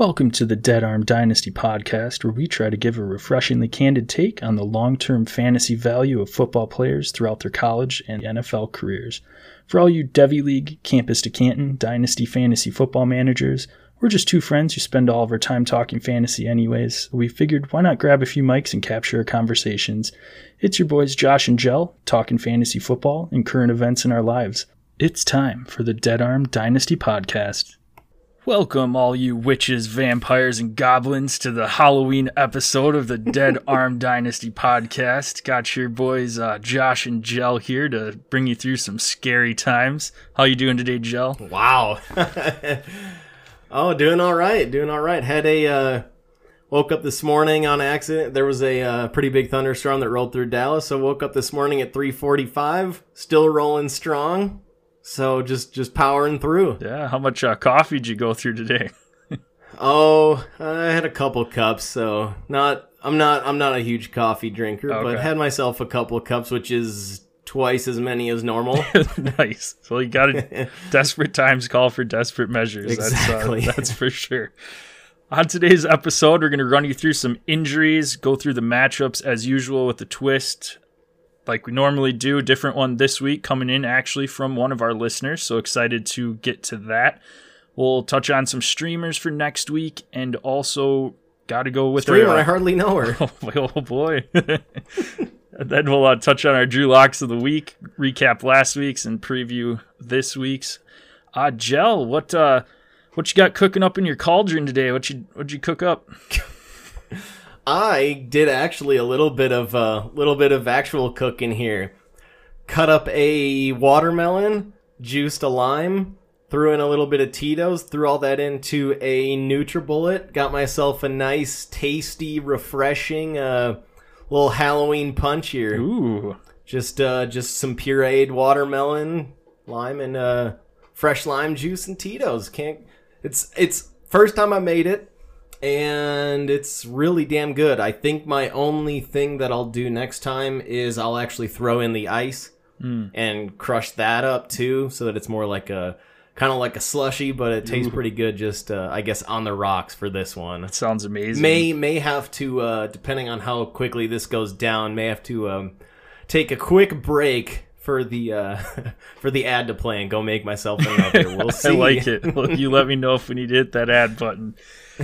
Welcome to the Dead Arm Dynasty podcast, where we try to give a refreshingly candid take on the long term fantasy value of football players throughout their college and NFL careers. For all you Devy League, Campus to Canton, Dynasty fantasy football managers, we're just two friends who spend all of our time talking fantasy anyways. We figured why not grab a few mics and capture our conversations. It's your boys Josh and Jell talking fantasy football and current events in our lives. It's time for the Dead Arm Dynasty podcast. Welcome, all you witches, vampires, and goblins, to the Halloween episode of the Dead Arm Dynasty podcast. Got your boys uh, Josh and Jell here to bring you through some scary times. How you doing today, Jell? Wow. oh, doing all right. Doing all right. Had a uh, woke up this morning on accident. There was a uh, pretty big thunderstorm that rolled through Dallas. So woke up this morning at 3:45, still rolling strong. So just just powering through. Yeah. How much uh, coffee did you go through today? Oh, I had a couple cups, so not I'm not I'm not a huge coffee drinker, but had myself a couple cups, which is twice as many as normal. nice. Well, you got to desperate times call for desperate measures. Exactly. That's, uh, that's for sure. On today's episode, we're going to run you through some injuries, go through the matchups as usual with the twist, like we normally do. A different one this week coming in actually from one of our listeners. So excited to get to that. We'll touch on some streamers for next week and also got to go with our, Streamer, uh, I hardly know her. Oh, boy, oh boy. then we'll uh, touch on our Drew Locks of the week, recap last week's, and preview this week's. Uh, Gel, what uh, what you got cooking up in your cauldron today? What you what'd you cook up? I did actually a little bit of a uh, little bit of actual cooking here. Cut up a watermelon, juiced a lime, threw in a little bit of Tito's, threw all that into a NutriBullet. Got myself a nice, tasty, refreshing uh, little Halloween punch here. Ooh, Just uh, just some pureed watermelon, lime, and uh, fresh lime juice and Tito's. Can't. It's it's first time I made it, and it's really damn good. I think my only thing that I'll do next time is I'll actually throw in the ice and crush that up too, so that it's more like a kind of like a slushy, but it tastes pretty good. Just uh, I guess on the rocks for this one. That sounds amazing. May may have to uh, depending on how quickly this goes down. May have to um, take a quick break for the uh, for the ad to play and go make myself another. We'll see. I like it. Well, you let me know if we need to hit that ad button.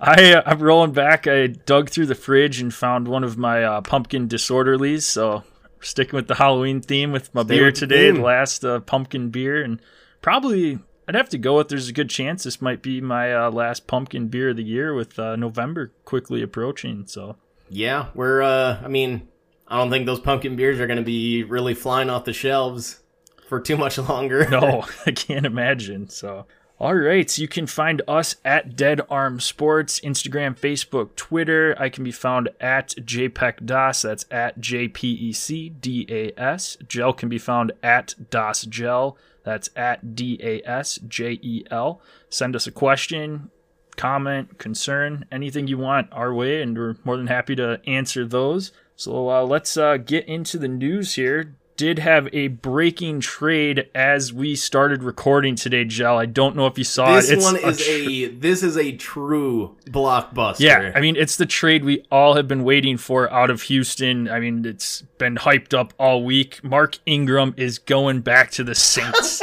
I uh, I'm rolling back. I dug through the fridge and found one of my uh, pumpkin disorderlies. So sticking with the Halloween theme with my Stay beer with today, the theme. last uh, pumpkin beer, and probably I'd have to go with. There's a good chance this might be my uh, last pumpkin beer of the year, with uh, November quickly approaching. So Yeah, we're. Uh, I mean, I don't think those pumpkin beers are going to be really flying off the shelves for too much longer. No, I can't imagine. So, all right. So you can find us at Dead Arm Sports, Instagram, Facebook, Twitter. I can be found at JPEC DAS. That's at J P E C D A S. Gel can be found at DAS Gel. That's at D A S J E L. Send us a question, comment, concern, anything you want our way, and we're more than happy to answer those. So uh, let's uh, get into the news here. Did have a breaking trade as we started recording today, Gel. I don't know if you saw This it. It's one a is tr- a this is a true blockbuster. yeah, I mean, it's the trade we all have been waiting for out of Houston. I mean, it's been hyped up all week. Mark Ingram is going back to the Saints.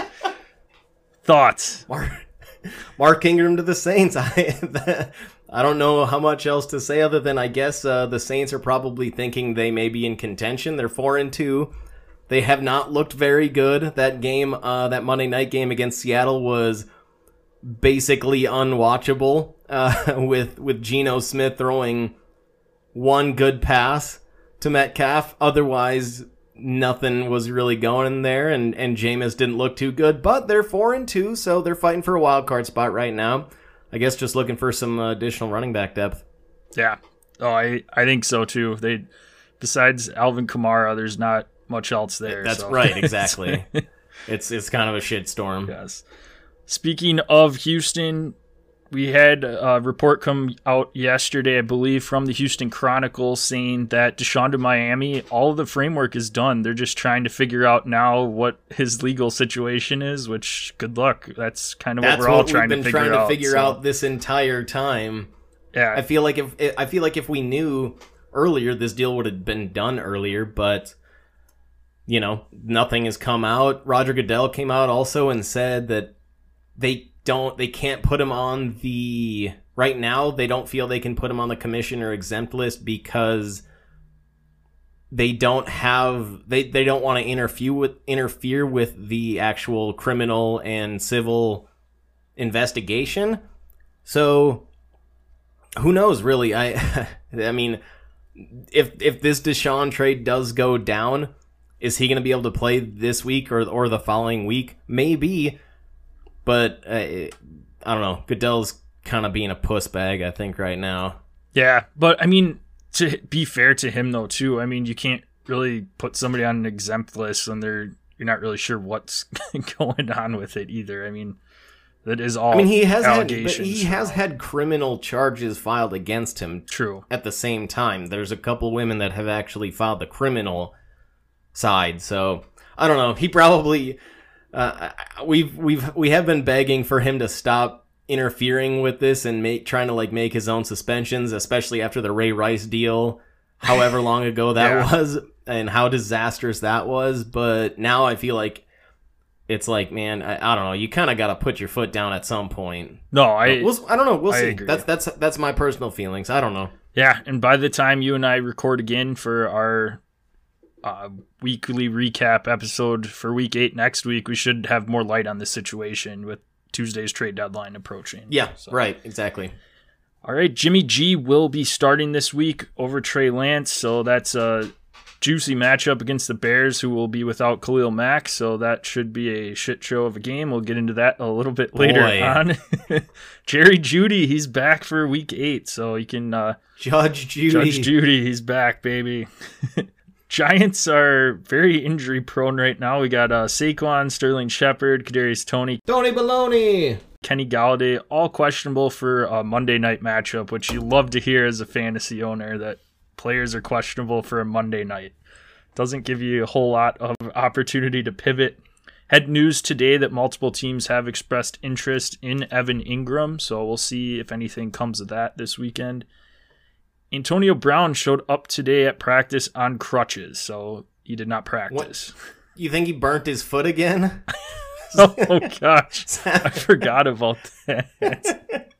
Thoughts? Mark, Mark Ingram to the Saints. I I don't know how much else to say other than I guess uh, the Saints are probably thinking they may be in contention. They're four and two. They have not looked very good. That game, uh, that Monday night game against Seattle was basically unwatchable. Uh, with with Geno Smith throwing one good pass to Metcalf. Otherwise, nothing was really going in there, and and Jameis didn't look too good. But they're four and two, so they're fighting for a wild card spot right now. I guess just looking for some additional running back depth. Yeah. Oh, I I think so too. They besides Alvin Kamara, there's not much else there. That's so. right, exactly. it's it's kind of a shitstorm. Yes. Speaking of Houston, we had a report come out yesterday, I believe, from the Houston Chronicle saying that Deshaun to Miami, all of the framework is done. They're just trying to figure out now what his legal situation is. Which, good luck. That's kind of That's what we're all what trying to figure trying out. to figure so, out this entire time. Yeah, I feel like if I feel like if we knew earlier, this deal would have been done earlier. But you know, nothing has come out. Roger Goodell came out also and said that they don't, they can't put him on the right now. They don't feel they can put him on the commission or exempt list because they don't have they they don't want to interfere with interfere with the actual criminal and civil investigation. So who knows really i i mean if if this deshaun trade does go down is he going to be able to play this week or or the following week maybe but uh, i don't know goodell's kind of being a puss bag i think right now yeah, but I mean, to be fair to him though, too. I mean, you can't really put somebody on an exempt list and they're you're not really sure what's going on with it either. I mean, that is all. i mean he has had he has had criminal charges filed against him true. at the same time. There's a couple women that have actually filed the criminal side. So I don't know. He probably uh, we've we've we have been begging for him to stop interfering with this and make trying to like make his own suspensions, especially after the Ray Rice deal, however long ago that Yeah. was, and how disastrous that was. But now I feel like. It's like, man, I, I don't know. You kind of got to put your foot down at some point. No, I We'll, I don't know. We'll I see. agree. That's that's that's my personal feelings. I don't know. Yeah, and by the time you and I record again for our uh, weekly recap episode for week eight next week, we should have more light on the situation with Tuesday's trade deadline approaching. Yeah, So- right. Exactly. All right, Jimmy G will be starting this week over Trey Lance, so that's a juicy matchup against the Bears, who will be without Khalil Mack. So that should be a shit show of a game. We'll get into that a little bit later Boy. on. Jerry Jeudy, he's back for week eight, so you can uh, Judge Judy. Judge Judy, he's back, baby. Giants are very injury prone right now. We got uh, Saquon, Sterling Shepard, Kadarius Toney, Tony Baloney. Kenny Golladay, all questionable for a Monday night matchup, which you love to hear as a fantasy owner that players are questionable for a Monday night. Doesn't give you a whole lot of opportunity to pivot. Had news today that multiple teams have expressed interest in Evan Engram, so we'll see if anything comes of that this weekend. Antonio Brown showed up today at practice on crutches, so he did not practice. You think he burnt his foot again? oh gosh, I forgot about that.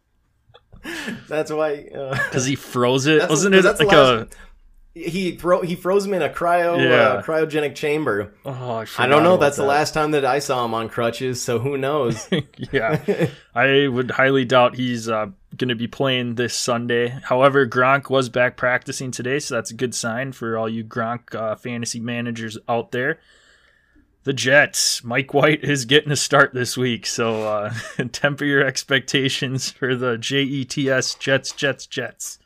That's why. Uh, Because he froze it. Wasn't it like a? he thro- he froze him in a cryo uh, cryogenic chamber. Oh, I, I don't know. That's the last time that I saw him on crutches. So who knows? yeah, I would highly doubt he's uh, going to be playing this Sunday. However, Gronk was back practicing today, so that's a good sign for all you Gronk uh, fantasy managers out there. The Jets, Mike White is getting a start this week, so uh, temper your expectations for the J E T S Jets, Jets, Jets.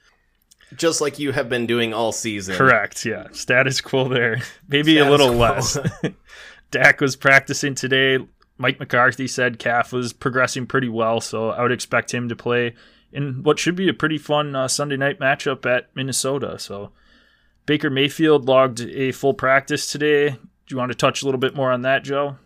Just like you have been doing all season. Correct. Yeah. Status quo there. Maybe a little quo. less. Dak was practicing today. Mike McCarthy said Calf was progressing pretty well, so I would expect him to play in what should be a pretty fun uh, Sunday night matchup at Minnesota. So Baker Mayfield logged a full practice today. Do you want to touch a little bit more on that, Joe?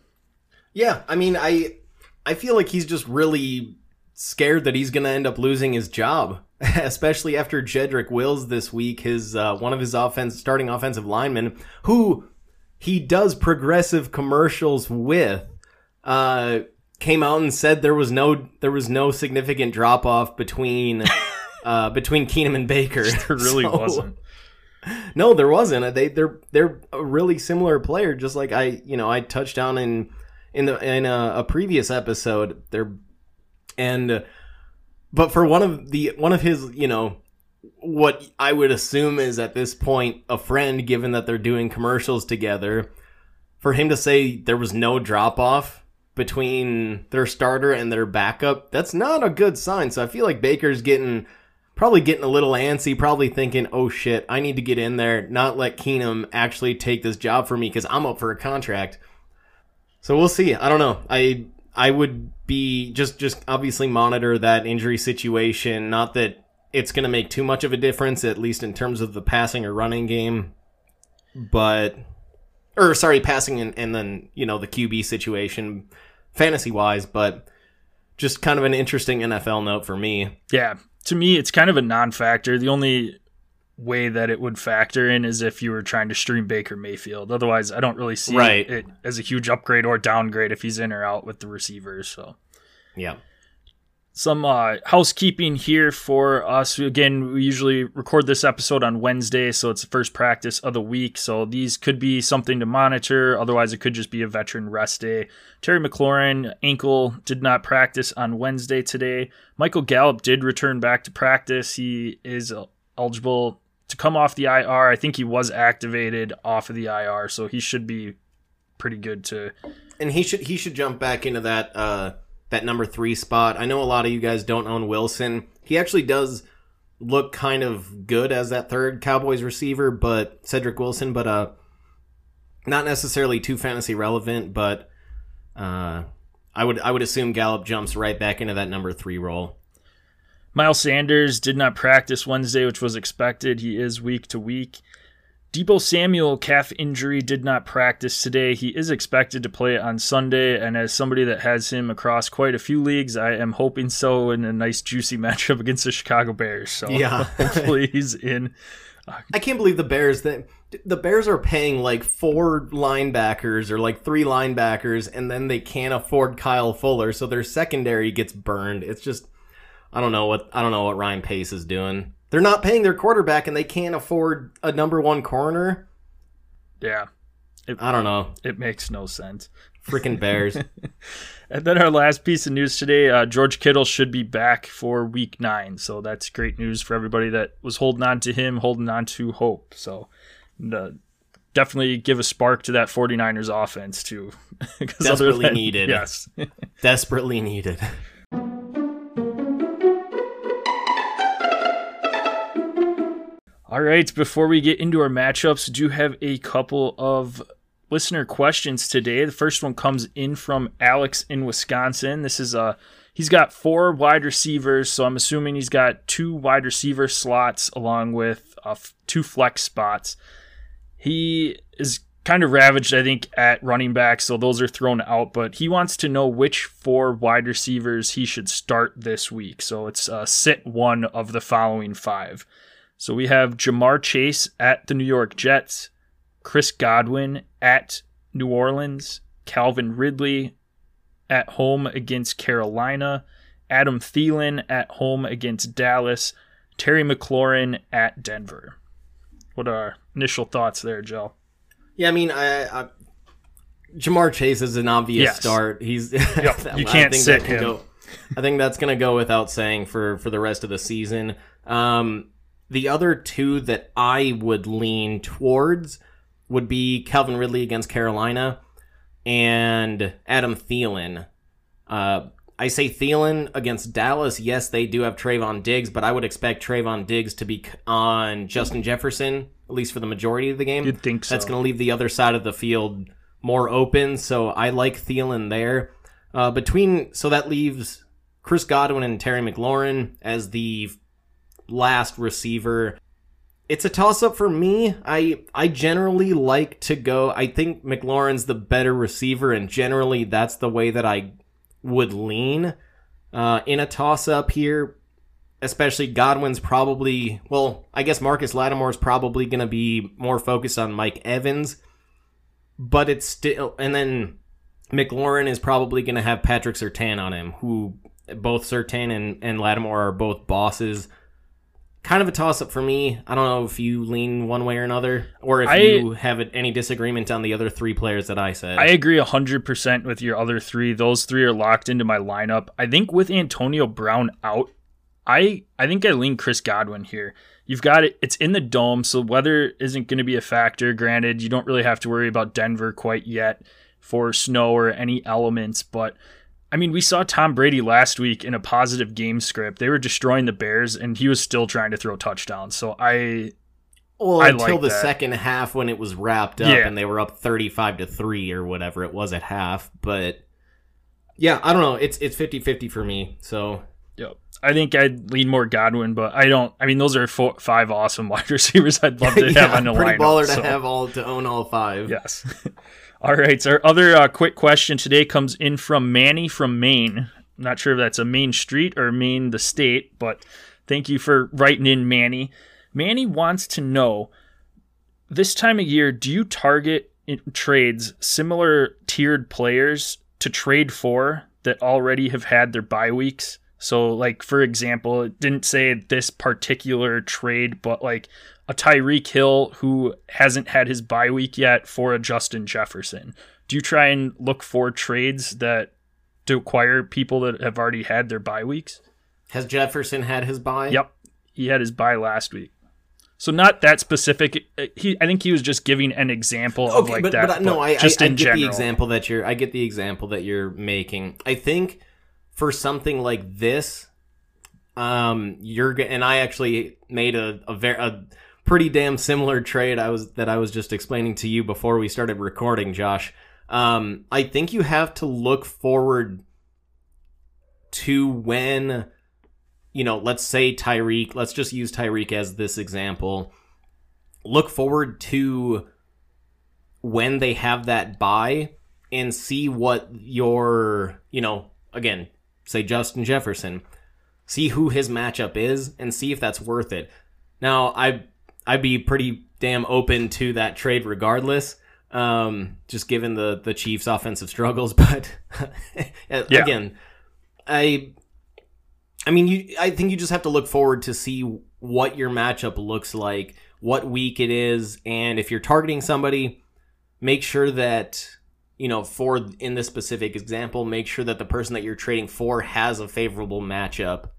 Yeah, I mean, I I feel like he's just really scared that he's going to end up losing his job, especially after Jedrick Wills this week, his uh, one of his offense starting offensive linemen, who he does progressive commercials with, uh, came out and said there was no there was no significant drop off between uh, between Keenum and Baker. There really So- wasn't. no, there wasn't. They they're they're a really similar player, just like I you know I touched on in in the in a, a previous episode. They're and but for one of the one of his you know what I would assume is at this point a friend, given that they're doing commercials together, for him to say there was no drop off between their starter and their backup, that's not a good sign. So I feel like Baker's getting probably getting a little antsy, probably thinking, "Oh shit, I need to get in there, not let Keenum actually take this job for me because I'm up for a contract." So we'll see. I don't know. I I would be just just obviously monitor that injury situation. Not that it's going to make too much of a difference, at least in terms of the passing or running game, but or sorry, passing and, and then you know the QB situation, fantasy wise, but just kind of an interesting NFL note for me. Yeah, to me, it's kind of a non-factor. The only way that it would factor in is if you were trying to stream Baker Mayfield. Otherwise, I don't really see Right. it as a huge upgrade or downgrade if he's in or out with the receivers. So Yeah. Some uh, housekeeping here for us. Again, we usually record this episode on Wednesday, so it's the first practice of the week. So these could be something to monitor. Otherwise, it could just be a veteran rest day. Terry McLaurin ankle did not practice on Wednesday today. Michael Gallup did return back to practice. He is uh, eligible to come off the IR. I think he was activated off of the IR, so he should be pretty good to and he should he should jump back into that uh that number three spot. I know a lot of you guys don't own Wilson. He actually does look kind of good as that third Cowboys receiver, but Cedric Wilson, but uh not necessarily too fantasy relevant, but uh I would I would assume Gallup jumps right back into that number three role. Miles Sanders did not practice Wednesday, which was expected. He is week to week. Debo Samuel, calf injury, did not practice today. He is expected to play on Sunday, and as somebody that has him across quite a few leagues, I am hoping so in a nice, juicy matchup against the Chicago Bears. So Yeah. hopefully he's in. I can't believe the Bears that the Bears are paying like four linebackers or like three linebackers and then they can't afford Kyle Fuller so their secondary gets burned. It's just I don't know what I don't know what Ryan Pace is doing. They're not paying their quarterback and they can't afford a number 1 corner. Yeah, I don't know. it makes no sense. Freaking Bears. And then our last piece of news today uh, George Kittle should be back for week nine. So that's great news for everybody that was holding on to him, holding on to hope. So uh, definitely give a spark to that 49ers offense, too. 'Cause other Desperately needed. Yes. Desperately needed. All right, before we get into our matchups, do have a couple of listener questions today. The first one comes in from Alex in Wisconsin. This is uh he's got four wide receivers, so I'm assuming he's got two wide receiver slots along with uh, two flex spots. He is kind of ravaged, I think, at running back, so those are thrown out. But he wants to know which four wide receivers he should start this week. So it's uh, sit one of the following five. So we have Ja'Marr Chase at the New York Jets, Chris Godwin at New Orleans, Calvin Ridley at home against Carolina, Adam Thielen at home against Dallas, Terry McLaurin at Denver. What are our initial thoughts there, Joe? Yeah, I mean, I, I Ja'Marr Chase is an obvious Yes. start. He's you can't sit him. Go, I think that's going to go without saying for for the rest of the season. Um, the other two that I would lean towards would be Calvin Ridley against Carolina and Adam Thielen. Uh, I say Thielen against Dallas. Yes, they do have Trevon Diggs, but I would expect Trevon Diggs to be on Justin Jefferson at least for the majority of the game. You'd think so. That's going to leave the other side of the field more open. So I like Thielen there. Uh, between so that leaves Chris Godwin and Terry McLaurin as the last receiver. It's a toss up for me. I I generally like to go. I think McLaurin's the better receiver, and generally that's the way that I would lean uh, in a toss up here. Especially Godwin's probably well, I guess Marcus Lattimore's probably going to be more focused on Mike Evans, but it's still and then McLaurin is probably going to have Patrick Surtain on him, who both Surtain and, and Lattimore are both bosses. Kind of a toss up for me. I don't know if you lean one way or another, or if I- you have any disagreement on the other three players that I said. I agree 100% with your other three. Those three are locked into my lineup. I think with Antonio Brown out, I I think I lean Chris Godwin here. You've got it. It's in the dome, so weather isn't going to be a factor. Granted, you don't really have to worry about Denver quite yet for snow or any elements, but I mean, we saw Tom Brady last week in a positive game script. They were destroying the Bears, and he was still trying to throw touchdowns. So I well, I until like the that. second half when it was wrapped up Yeah. and they were up thirty-five to three or whatever it was at half. But yeah, I don't know. It's it's 50-50 for me. So Yep. I think I'd lean more Godwin, but I don't. I mean, those are four, five awesome wide receivers I'd love to have on the pretty lineup. baller to so- have all to own all five. Yes. all right. So our other uh, quick question today comes in from Manny from Maine. I'm not sure if that's a Main Street or Maine the state, but thank you for writing in, Manny. Manny wants to know this time of year, do you target in trades similar tiered players to trade for that already have had their bye weeks? So, like for example, it didn't say this particular trade, but like a Tyreek Hill who hasn't had his bye week yet for a Justin Jefferson. Do you try and look for trades that to acquire people that have already had their bye weeks? Has Jefferson had his bye? Yep, he had his bye last week. So not that specific. Uh, He, I think he was just giving an example of Okay, like but, that. but, no, I, just I, I in get general. the example that you're. I get the example that you're making. I think for something like this, um, you're and I actually made a a very a pretty damn similar trade. I was that I was just explaining to you before we started recording, Josh. Um, I think you have to look forward to when, you know, let's say Tyreek. Let's just use Tyreek as this example. Look forward to when they have that buy and see what your, you know, again, say Justin Jefferson, see who his matchup is and see if that's worth it. Now, I I'd be pretty damn open to that trade regardless. Um, just given the the Chiefs' offensive struggles, but again, I I mean, you I think you just have to look forward to see what your matchup looks like, what week it is, and if you're targeting somebody, make sure that you know, for in this specific example, make sure that the person that you're trading for has a favorable matchup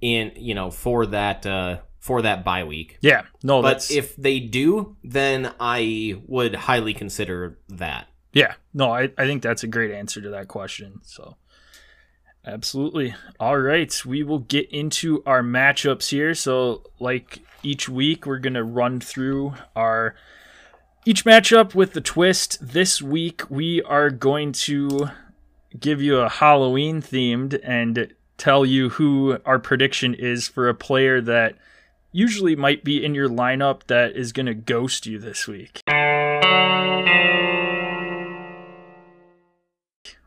in, you know, for that uh for that bye week. Yeah, no, But that's if they do, then I would highly consider that. yeah, no, I, I think that's a great answer to that question. So, absolutely. All right, we will get into our matchups here. So, like each week, we're gonna run through our each matchup with the twist. This week, we are going to give you a Halloween themed and tell you who our prediction is for a player that usually might be in your lineup that is going to ghost you this week.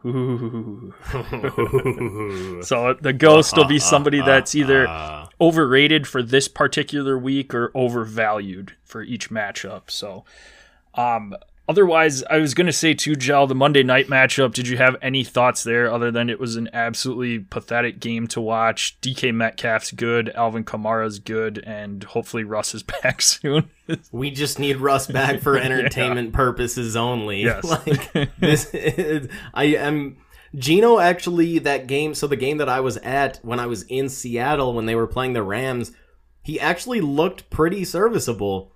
Ooh. so the ghost will be somebody that's either overrated for this particular week or overvalued for each matchup. So, um, otherwise, I was going to say too, Gel, the Monday night matchup. Did you have any thoughts there other than it was an absolutely pathetic game to watch? DK Metcalf's good, Alvin Kamara's good, and hopefully Russ is back soon. we just need Russ back for entertainment purposes only. Yes. like this is, I am Geno actually that game so the game that I was at when I was in Seattle when they were playing the Rams, he actually looked pretty serviceable.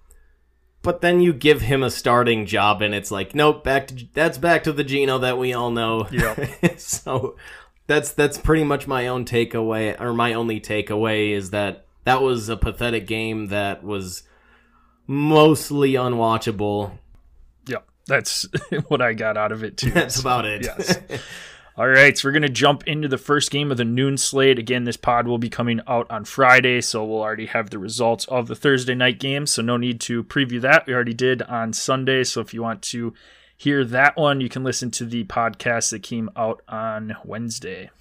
But then you give him a starting job and it's like, nope, back to that's back to the Geno that we all know. Yep. so that's that's pretty much my own takeaway or my only takeaway is that that was a pathetic game that was mostly unwatchable. yeah, that's what I got out of it too. That's about it. Yes. All right, so we're going to jump into the first game of the noon slate. Again, this pod will be coming out on Friday, so we'll already have the results of the Thursday night game, so no need to preview that. We already did on Sunday, so if you want to hear that one, you can listen to the podcast that came out on Wednesday.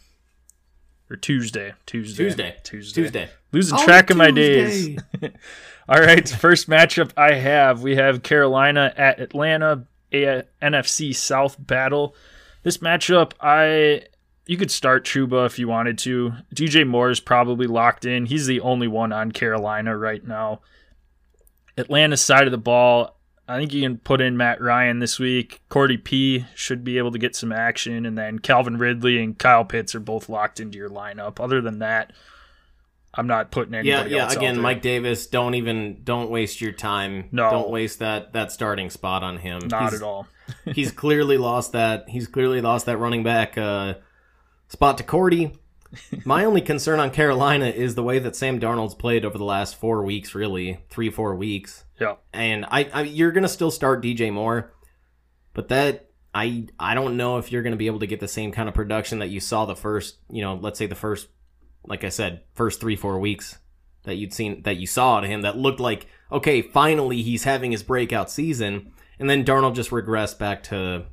Or Tuesday. Tuesday. Tuesday. Tuesday. Tuesday. Losing Oh, track of my days. All right, first matchup I have, we have Carolina at Atlanta, a NFC South battle. This matchup, I you could start Chuba if you wanted to. DJ Moore is probably locked in. He's the only one on Carolina right now. Atlanta's side of the ball, I think you can put in Matt Ryan this week. Cordy P should be able to get some action, and then Calvin Ridley and Kyle Pitts are both locked into your lineup. Other than that, I'm not putting Yeah, anybody yeah. else out Again. Mike Davis, don't even don't waste your time. No. don't waste that that starting spot on him. Not he's, at all. He's clearly lost that. He's clearly lost that running back uh, spot to Cordy. My only concern on Carolina is the way that Sam Darnold's played over the last four weeks, really three four weeks. Yeah. And I, I you're gonna still start DJ Moore, but that I I don't know if you're going to be able to get the same kind of production that you saw the first, you know, let's say the first, like I said, first three four weeks that you'd seen that you saw to him that looked like okay, finally he's having his breakout season, and then Darnold just regressed back to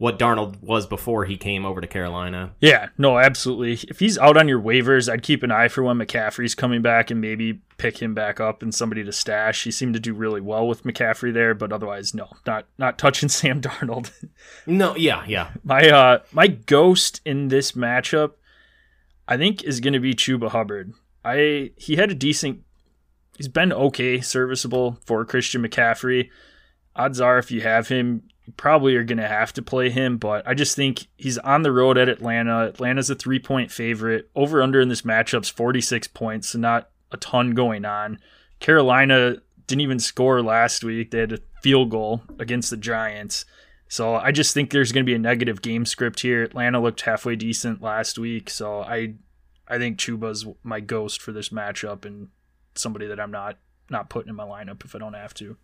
what Darnold was before he came over to Carolina. Yeah, no, absolutely. If he's out on your waivers, I'd keep an eye for when McCaffrey's coming back and maybe pick him back up and somebody to stash. He seemed to do really well with McCaffrey there, but otherwise, no, not not touching Sam Darnold. no, yeah, yeah. My uh my ghost in this matchup, I think, is going to be Chuba Hubbard. I he had a decent. He's been okay, serviceable for Christian McCaffrey. Odds are, if you have him, you probably are going to have to play him, but I just think he's on the road at Atlanta. Atlanta's a three point favorite. Over under in this matchup's 46 points, so not a ton going on. Carolina didn't even score last week. They had a field goal against the Giants. So I just think there's going to be a negative game script here. Atlanta looked halfway decent last week, so I I think Chuba's my ghost for this matchup and somebody that I'm not not putting in my lineup if I don't have to.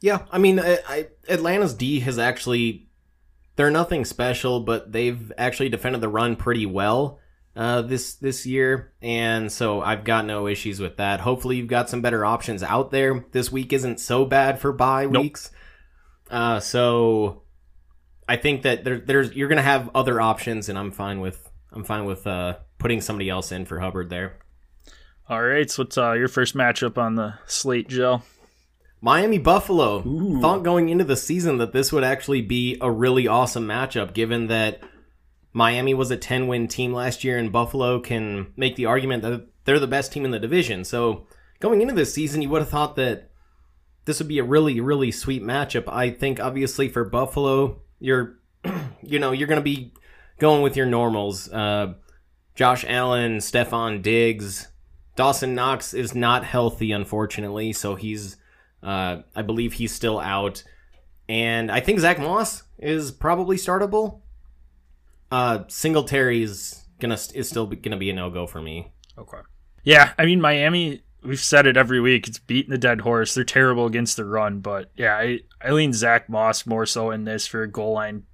Yeah, I mean, I, I, Atlanta's D has actually they're nothing special, but they've actually defended the run pretty well uh, this this year, and so I've got no issues with that. Hopefully, you've got some better options out there. This week isn't so bad for bye nope. weeks, uh, so I think that there, there's you're gonna have other options, and I'm fine with I'm fine with uh, putting somebody else in for Hubbard there. All right, so what's uh, your first matchup on the slate, Joe? Miami Buffalo. Ooh. Thought going into the season that this would actually be a really awesome matchup, given that Miami was a 10 win team last year and Buffalo can make the argument that they're the best team in the division. So going into this season, you would have thought that this would be a really, really sweet matchup. I think obviously for Buffalo, you're, you know, you're going to be going with your normals. Uh, Josh Allen, Stefon Diggs, Dawson Knox is not healthy, unfortunately, so he's uh, I believe he's still out, and I think Zack Moss is probably startable. Uh, Singletary is gonna is still gonna be a no go for me. Okay. Yeah, I mean Miami. We've said it every week. It's beating the dead horse. They're terrible against the run, but yeah, I, I lean Zack Moss more so in this for a goal line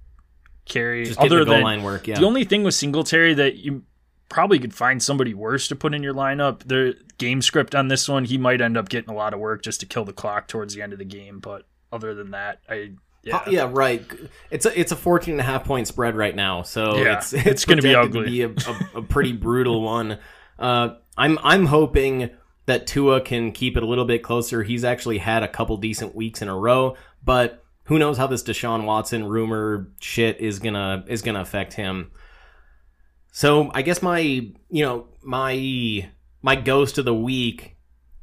carry. Just Other the goal than line work. Yeah. The only thing with Singletary that you probably could find somebody worse to put in your lineup. The game script on this one, he might end up getting a lot of work just to kill the clock towards the end of the game. But other than that, I yeah, yeah right. It's a it's a 14 and a half point spread right now, so yeah, it's it's, it's going to be ugly. To be a, a, a pretty brutal one. Uh, I'm I'm hoping that Tua can keep it a little bit closer. He's actually had a couple decent weeks in a row, but who knows how this Deshaun Watson rumor shit is gonna is gonna affect him. So I guess my you know my my ghost of the week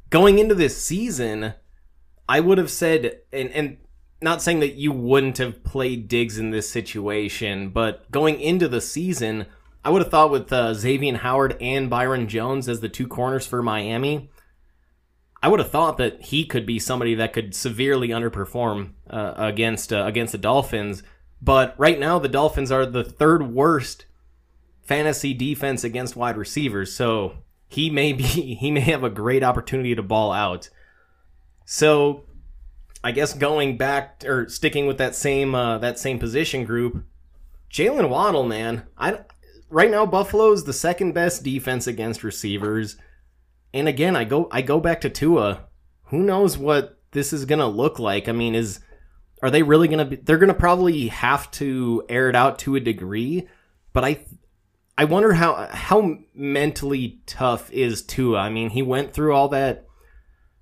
going into this season, I would have said and and not saying that you wouldn't have played Diggs in this situation, but going into the season, I would have thought with uh, Xavien Howard and Byron Jones as the two corners for Miami, I would have thought that he could be somebody that could severely underperform uh, against uh, against the Dolphins. But right now, the Dolphins are the third worst fantasy defense against wide receivers. So he may be he may have a great opportunity to ball out. So I guess going back or sticking with that same uh, that same position group, Jaylen Waddle, man, I right now Buffalo's the second best defense against receivers. And again, I go I go back to Tua. Who knows what this is gonna look like? I mean, is are they really gonna be? They're gonna probably have to air it out to a degree, but I I wonder how how mentally tough is Tua. I mean, he went through all that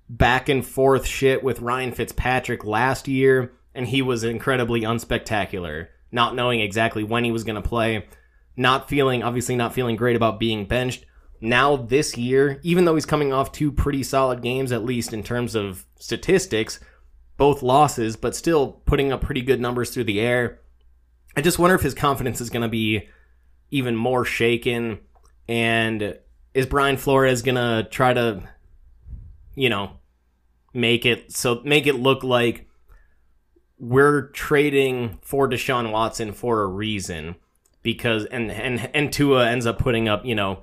back and forth shit with Ryan Fitzpatrick last year, and he was incredibly unspectacular, not knowing exactly when he was going to play, not feeling obviously not feeling great about being benched. Now this year, even though he's coming off two pretty solid games at least in terms of statistics, both losses, but still putting up pretty good numbers through the air. I just wonder if his confidence is going to be even more shaken? And is Brian Flores gonna try to, you know, make it so make it look like we're trading for Deshaun Watson for a reason? Because and and and Tua ends up putting up, you know,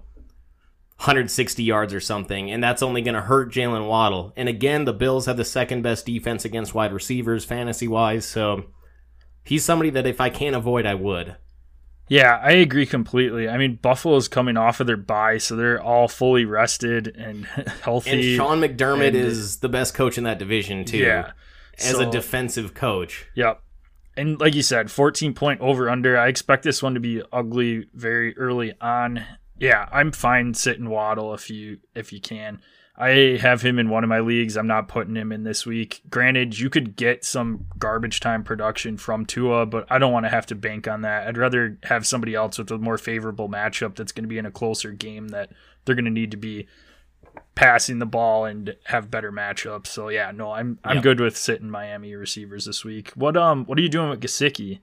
160 yards or something, and that's only going to hurt Jaylen Waddle. And again, the Bills have the second best defense against wide receivers fantasy wise, so he's somebody that if I can't avoid, I would. Yeah, I agree completely. I mean, Buffalo's coming off of their bye, so they're all fully rested and healthy. And Sean McDermott and, is the best coach in that division too. Yeah, as so, a defensive coach. Yep. And like you said, 14 point over under. I expect this one to be ugly very early on. Yeah, I'm fine sitting Waddle if you if you can. I have him in one of my leagues. I'm not putting him in this week. Granted, you could get some garbage time production from Tua, but I don't want to have to bank on that. I'd rather have somebody else with a more favorable matchup that's going to be in a closer game that they're going to need to be passing the ball and have better matchups. So yeah, no, I'm I'm yep. good with sitting Miami receivers this week. What um what are you doing with Gesicki?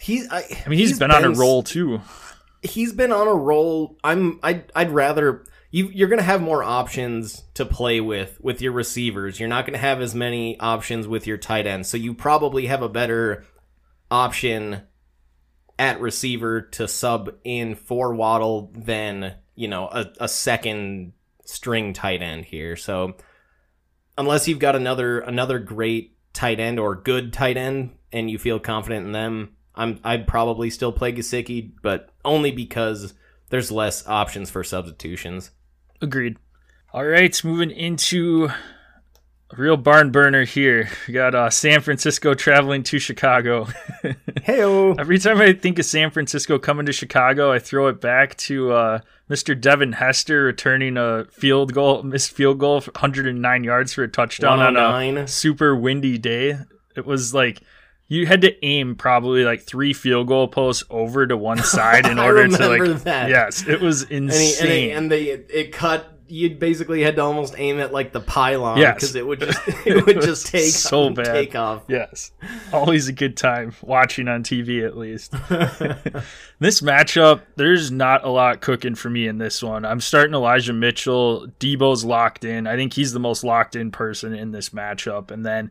He's I, I mean he's, he's been, been, on a roll too. He's been on a roll. I'm I'd I'd rather you, you're going to have more options to play with with your receivers. You're not going to have as many options with your tight ends. So you probably have a better option at receiver to sub in for Waddle than, you know, a, a second string tight end here. So unless you've got another another great tight end or good tight end and you feel confident in them, I'm I'd probably still play Gesicki, but only because there's less options for substitutions. Agreed. All right, moving into a real barn burner here. We got uh, San Francisco traveling to Chicago. Heyo. Every time I think of San Francisco coming to Chicago, I throw it back to uh, Mr. Devin Hester returning a field goal, missed field goal, 109 yards for a touchdown on a oh super windy day. It was like you had to aim probably like three field goal posts over to one side in order to like that. yes it was insane and, he, and, he, and they it cut you basically had to almost aim at like the pylon because yes. it would just it would just take so bad. take off. Yes. Always a good time watching on tv at least. This matchup there's not a lot cooking for me in this one. I'm starting elijah mitchell. Debo's locked in. I think he's the most locked in person in this matchup. And then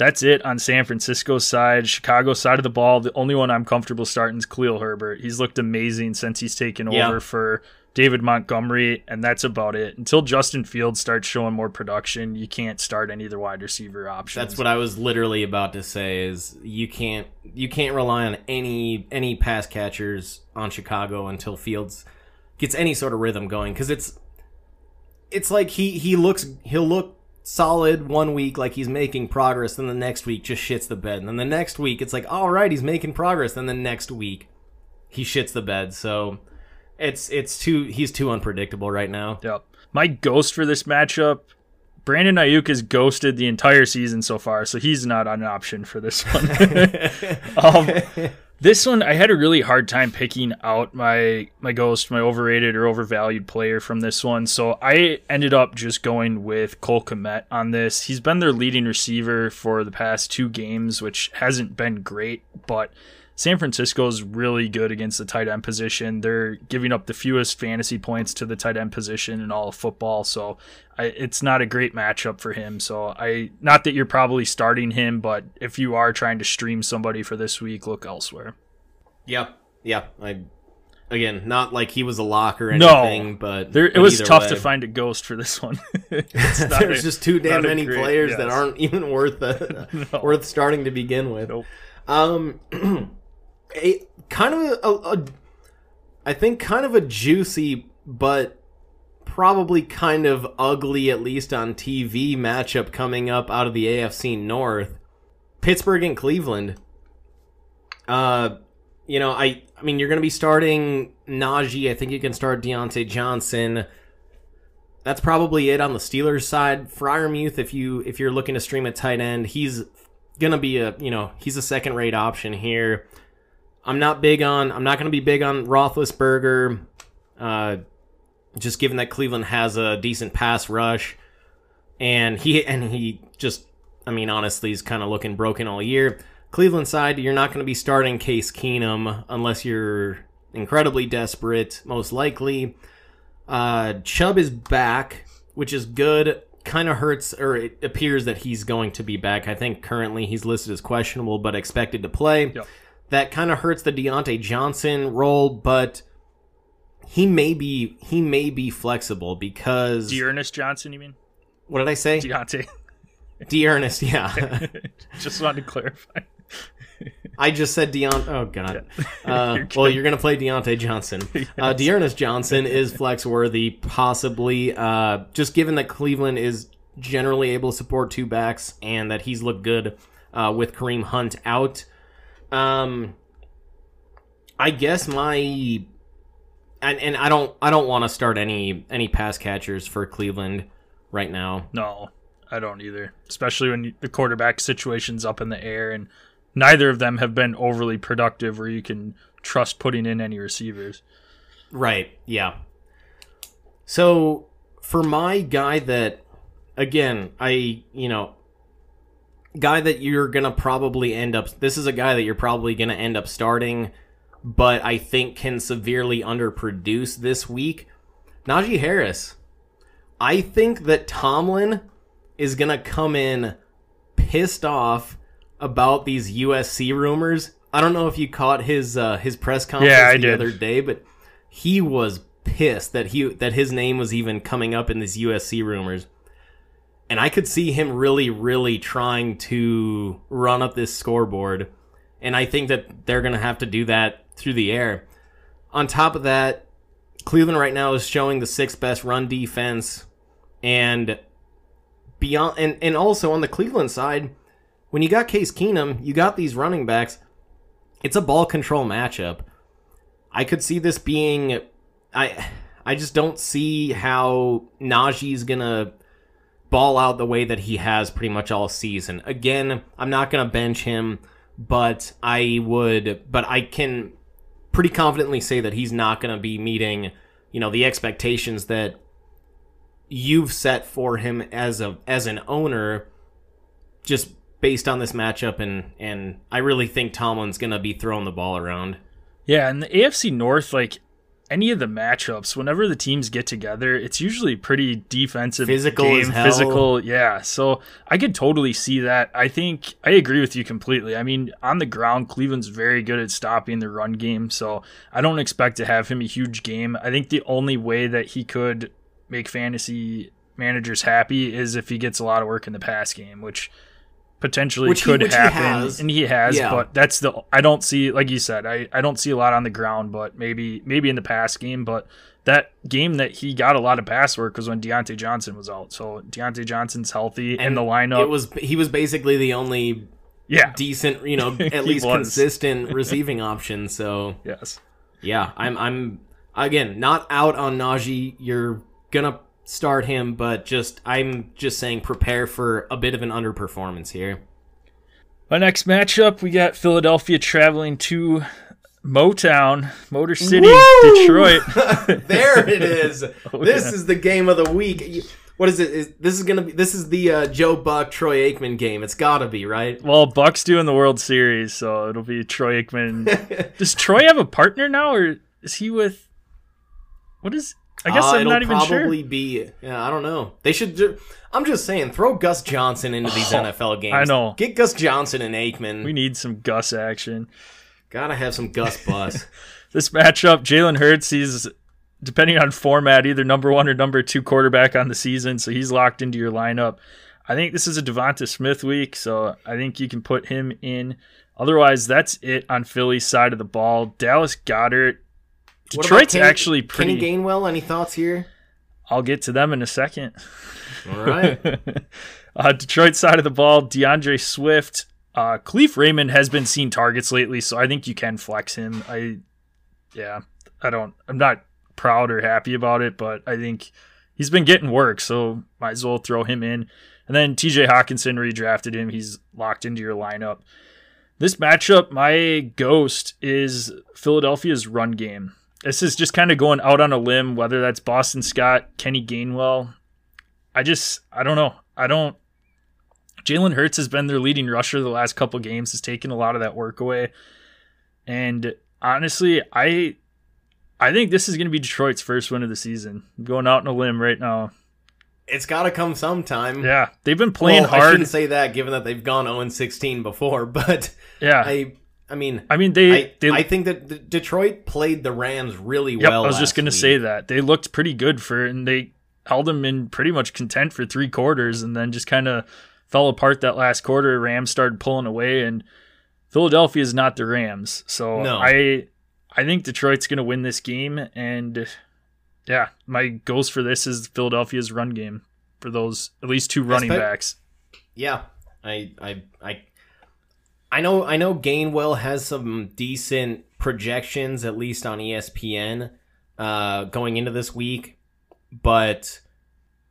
that's it on San Francisco's side. Chicago side of the ball, the only one I'm comfortable starting is Khalil Herbert. He's looked amazing since he's taken yeah. over for David Montgomery, and that's about it. Until Justin Fields starts showing more production, you can't start any other wide receiver options. That's what I was literally about to say is you can't you can't rely on any any pass catchers on Chicago until Fields gets any sort of rhythm going cuz it's it's like he he looks he'll look solid one week like he's making progress then the next week just shits the bed. And then the next week it's like all right he's making progress. Then the next week he shits the bed. So it's it's too he's too unpredictable right now. Yep. My ghost for this matchup Brandon Aiyuk has ghosted the entire season so far, so he's not an option for this one. um, this one, I had a really hard time picking out my my ghost, my overrated or overvalued player from this one. So I ended up just going with Cole Kmet on this. He's been their leading receiver for the past two games, which hasn't been great, but San Francisco is really good against the tight end position. They're giving up the fewest fantasy points to the tight end position in all of football, so I, it's not a great matchup for him. So I, not that you're probably starting him, but if you are trying to stream somebody for this week, look elsewhere. Yeah, yeah. I again, not like he was a lock or anything, no, but there, it was tough way. to find a ghost for this one. There's a, just too damn many great, players yes. that aren't even worth a, no. worth starting to begin with. Nope. Um. a kind of a, a I think kind of a juicy but probably kind of ugly at least on TV matchup coming up out of the AFC North. Pittsburgh and Cleveland. Uh you know, I I mean you're going to be starting Najee. I think you can start Diontae Johnson. That's probably it on the Steelers side. Freiermuth if you if you're looking to stream a tight end, he's to be a, you know, he's a second rate option here. I'm not big on. I'm not going to be big on Roethlisberger. Uh, just given that Cleveland has a decent pass rush, and he and he just, I mean, honestly, he's kind of looking broken all year. Cleveland side, you're not going to be starting Case Keenum unless you're incredibly desperate, most likely. Uh, Chubb is back, which is good. Kind of hurts, or it appears that he's going to be back. I think currently he's listed as questionable, but expected to play. That kind of hurts the Diontae Johnson role, but he may be he may be flexible because D'Ernest Johnson, you mean? What did I say? Diontae. D'Ernest, yeah. Just wanted to clarify. I just said Deont. Oh God. Uh, well, you're gonna play Diontae Johnson. yes. Uh, D'Ernest Johnson is flex worthy, possibly. Uh, just given that Cleveland is generally able to support two backs and that he's looked good uh, with Kareem Hunt out. Um, I guess my and and I don't I don't want to start any any pass catchers for Cleveland right now. No, I don't either. Especially when the quarterback situation's up in the air and neither of them have been overly productive where you can trust putting in any receivers. Right. Yeah. So for my guy that again, I you know guy that you're to probably end up this is a guy that you're probably to end up starting but I think can severely underproduce this week. Najee Harris. I think that Tomlin is to come in pissed off about these USC rumors. I don't know if you caught his uh, his press conference yeah, the did. other day, but he was pissed that he that his name was even coming up in these USC rumors. And I could see him really really trying to run up this scoreboard. And I think that they're going to have to do that through the air. On top of that, Cleveland right now is showing the sixth best run defense and beyond and, and also on the Cleveland side, when you got Case Keenum, you got these running backs. It's a ball control matchup. I could see this being I I just don't see how Najee's gonna ball out the way that he has pretty much all season. Again, I'm not gonna bench him, but I would but I can pretty confidently say that he's not gonna be meeting, you know, the expectations that you've set for him as a as an owner just based on this matchup, and and I really think Tomlin's gonna be throwing the ball around. Yeah, and the AFC North, like any of the matchups, whenever the teams get together, it's usually pretty defensive, physical, game, physical. Yeah, so I could totally see that. I think I agree with you completely. I mean, on the ground, Cleveland's very good at stopping the run game, so I don't expect to have him a huge game. I think the only way that he could make fantasy managers happy is if he gets a lot of work in the pass game, which potentially which could he, happen he and he has yeah. but that's the i don't see like you said I, I don't see a lot on the ground but maybe maybe in the pass game but that game that he got a lot of pass work was when Diontae Johnson was out. So Diontae Johnson's healthy and in the lineup. It was he was basically the only yeah decent you know at least consistent receiving option. So yes, yeah, I'm I'm again not out on Najee. You're gonna start him, but just I'm just saying prepare for a bit of an underperformance here. My next matchup, we got Philadelphia traveling to Motown, Motor City, Woo! Detroit. there it is. oh, this yeah. is the game of the week. What is it? Is, this is gonna be. This is the uh, Joe Buck Troy Aikman game. It's gotta be right. Well, Buck's doing the World Series, so it'll be Troy Aikman. Does Troy have a partner now, or is he with? What is? I guess uh, I'm not even sure. Probably be. Yeah, I don't know. They should. Ju- I'm just saying, throw Gus Johnson into these oh, NFL games. I know. Get Gus Johnson and Aikman. We need some Gus action. Gotta have some Gus bus. this matchup, Jalen Hurts, he's depending on format, either number one or number two quarterback on the season, so he's locked into your lineup. I think this is a DeVonta Smith week, so I think you can put him in. Otherwise, that's it on Philly's side of the ball. Dallas Goedert Detroit's Kenny, actually pretty. Kenny Gainwell, any thoughts here? I'll get to them in a second. All right. uh, Detroit side of the ball, D'Andre Swift. Uh, Raymond has been seeing targets lately, so I think you can flex him. I, yeah, I don't. I'm not proud or happy about it, but I think he's been getting work, so might as well throw him in. And then T.J. Hockenson redrafted him. He's locked into your lineup. This matchup, my ghost is Philadelphia's run game this is just kind of going out on a limb, whether that's Boston Scott, Kenny Gainwell. I just, I don't know. I don't. Jalen Hurts has been their leading rusher the last couple games, has taken a lot of that work away. And honestly, I I think this is going to be Detroit's first win of the season. I'm going out on a limb right now. It's got to come sometime. Yeah, they've been playing well, hard. I shouldn't say that, given that they've gone 0 16 before, but yeah, I I mean, I mean they. I, they, I think that Detroit played the Rams really yep, well. I was just going to say that they looked pretty good for, and they held them in pretty much content for three quarters, and then just kind of fell apart that last quarter. Rams started pulling away, and Philadelphia is not the Rams, so No. I I think Detroit's going to win this game, and yeah, my goals for this is Philadelphia's run game for those at least two running Espe- backs. Yeah, I, I, I, I know. I know Gainwell has some decent projections, at least on ESPN, uh, going into this week, but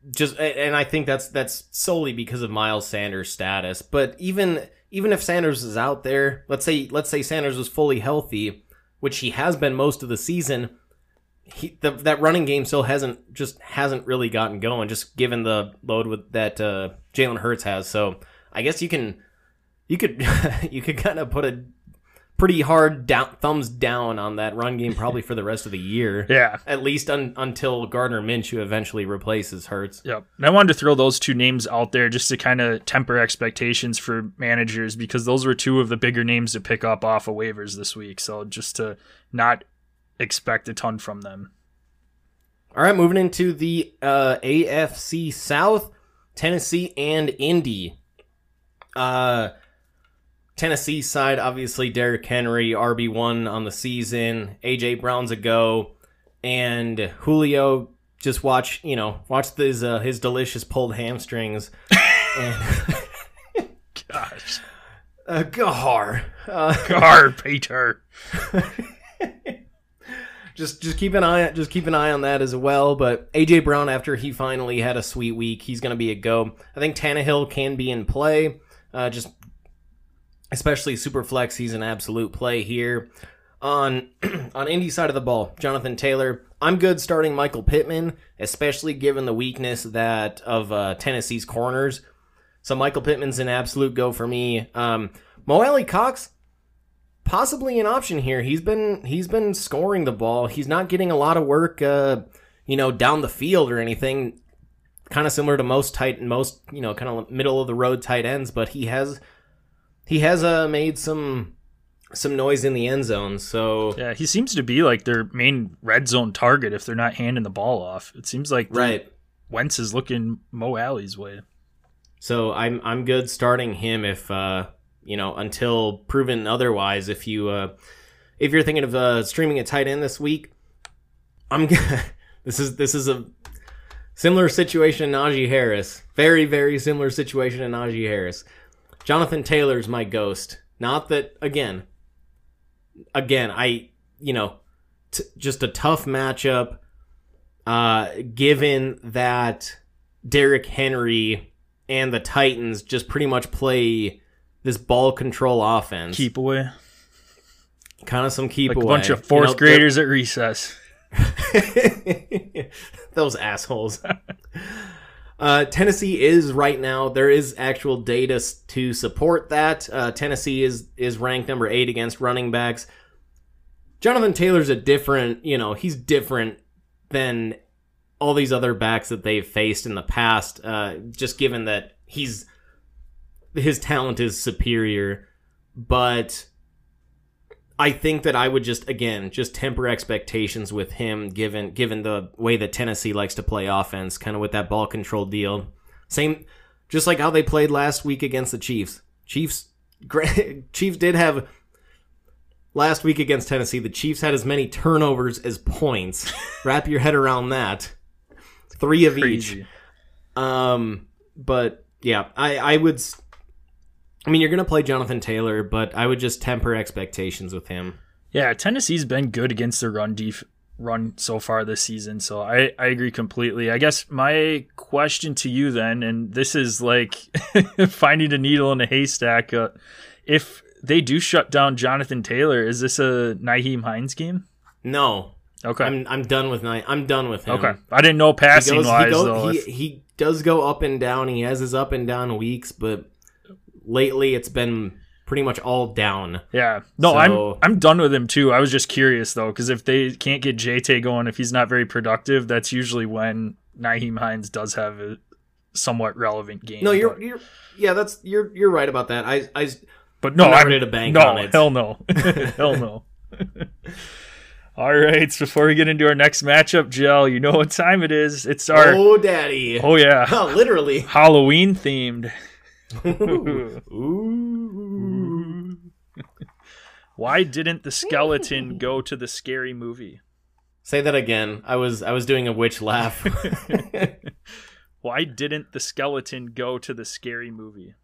just and I think that's that's solely because of Miles Sanders' status. But even even if Sanders is out there, let's say let's say Sanders was fully healthy, which he has been most of the season. He, the, that running game still hasn't just hasn't really gotten going, just given the load with that uh, Jalen Hurts has. So I guess you can you could you could kind of put a pretty hard down, thumbs down on that run game probably for the rest of the year. Yeah. At least un, until Gardner Minshew eventually replaces Hurts. Yep. And I wanted to throw those two names out there just to kind of temper expectations for managers because those were two of the bigger names to pick up off of waivers this week. So just to not expect a ton from them. All right, moving into the uh, AFC South, Tennessee and Indy. Uh, Tennessee side, obviously Derrick Henry, RB one on the season. AJ Brown's a go, and Julio. Just watch, you know, watch his uh, his delicious pulled hamstrings. and, Gosh. uh, Gahar. Uh, Gar, Peter. just just keep an eye just keep an eye on that as well. But AJ Brown, after he finally had a sweet week, he's going to be a go. I think Tannehill can be in play. Uh, just especially super flex, he's an absolute play here. On on Indy side of the ball, Jonathan Taylor. I'm good starting Michael Pittman, especially given the weakness that of uh, Tennessee's corners. So Michael Pittman's an absolute go for me. Um, Mo Alie-Cox, possibly an option here. He's been he's been scoring the ball. He's not getting a lot of work, uh, you know, down the field or anything. Kind of similar to most tight most you know kind of middle of the road tight ends, but he has he has uh, made some some noise in the end zone. So Yeah, he seems to be like their main red zone target if they're not handing the ball off. It seems like right. Wentz is looking Mo Alie's way. So I'm I'm good starting him if uh you know until proven otherwise. If you uh if you're thinking of uh streaming a tight end this week, I'm this is this is a similar situation Najee Harris. Very very similar situation in Najee Harris. Jonathan Taylor's my ghost. Not that again. Again, I you know t- just a tough matchup. Uh, given that Derrick Henry and the Titans just pretty much play this ball control offense. Keep away. kind of some keep Like away. a bunch of You fourth know, graders at recess. Those assholes. Uh, Tennessee is right now. There is actual data to support that. Uh, Tennessee is is ranked number eight against running backs. Jonathan Taylor's a different. You know, he's different than all these other backs that they've faced in the past. Uh, just given that he's his talent is superior, but I think that I would just again just temper expectations with him given given the way that Tennessee likes to play offense, kind of with that ball control deal. Same just like how they played last week against the Chiefs. Chiefs Chiefs did have last week against Tennessee. The Chiefs had as many turnovers as points. Wrap your head around that. 3 of each. Crazy. Um, but yeah, I I would. I mean, you're gonna play Jonathan Taylor, but I would just temper expectations with him. Yeah, Tennessee's been good against the run def- run so far this season, so I, I agree completely. I guess my question to you then, and this is like finding a needle in a haystack, uh, if they do shut down Jonathan Taylor, is this a Nyheim Hines game? No, Okay. I'm I'm done with night. I'm done with him. okay. I didn't know He passing goes, he, wise goes, though. he, if- he does go up and down. He has his up and down weeks, but lately it's been pretty much all down. Yeah. No, So- I'm I'm done with him too. I was just curious though, because if they can't get JT going, if he's not very productive, that's usually when Nyheim Hines does have a somewhat relevant game. No, you're but, you're yeah, that's you're you're right about that. I I but no, I'm not ready to bank no, on it. hell no, hell no. All right, so before we get into our next matchup, Jill, you know what time it is. It's our oh, daddy. oh yeah, literally. Halloween themed. Ooh. Why didn't the skeleton go to the scary movie? Say that again. I was I was doing a witch laugh. Why didn't the skeleton go to the scary movie?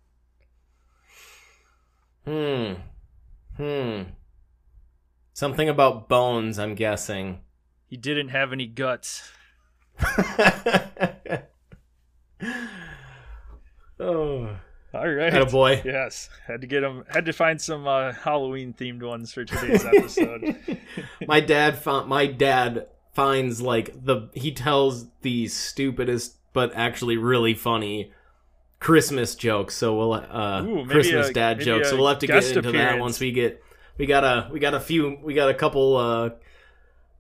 hmm. Hmm. Something about bones, I'm guessing. He didn't have any guts. oh. All right. Had a boy. Yes. Had to get him had to find some uh, Halloween themed ones for today's episode. my dad found my dad finds like the he tells the stupidest but actually really funny Christmas jokes. So we'll uh Ooh, Christmas a- dad jokes. So we'll have to get into that once we get we got a we got a few we got a couple uh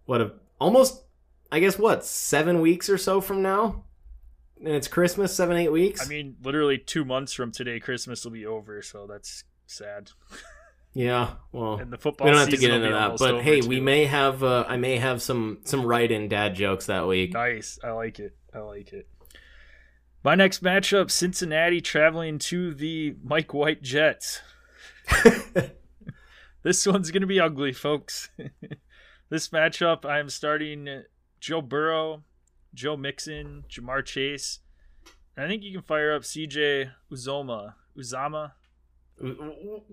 what a almost I guess what seven weeks or so from now. And it's Christmas, seven, eight weeks. I mean, literally two months from today, Christmas will be over, so that's sad. yeah, well And the football we don't have to get into that, but hey, too. we may have uh, I may have some some write-in dad jokes that week. Nice. I like it. I like it. My next matchup Cincinnati traveling to the Mike White Jets. this one's going to be ugly, folks. this matchup, I'm starting Joe Burrow, Joe Mixon, Ja'Marr Chase. And I think you can fire up CJ Uzomah. Uzama?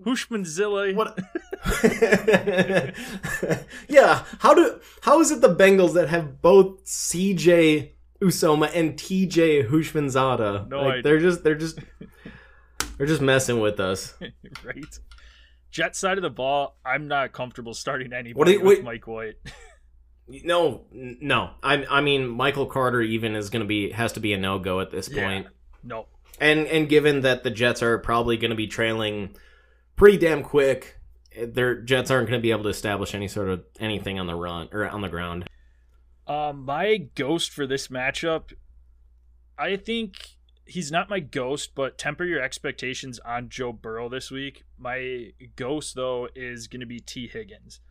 Hushmanzilla. What? yeah. How do? How is it the Bengals that have both CJ Uzomah and TJ No Houshmandzadeh? like. They're just. They're just. They're just messing with us. right? Jet side of the ball, I'm not comfortable starting anybody you- with wait- Mike White. No, no. I. I mean, Michael Carter even is going to be has to be a no go at this Yeah. point. No. And and given that the Jets are probably going to be trailing pretty damn quick, their Jets aren't going to be able to establish any sort of anything on the run or on the ground. Um, my ghost for this matchup, I think he's not my ghost, but temper your expectations on Joe Burrow this week. My ghost though is going to be Tee Higgins.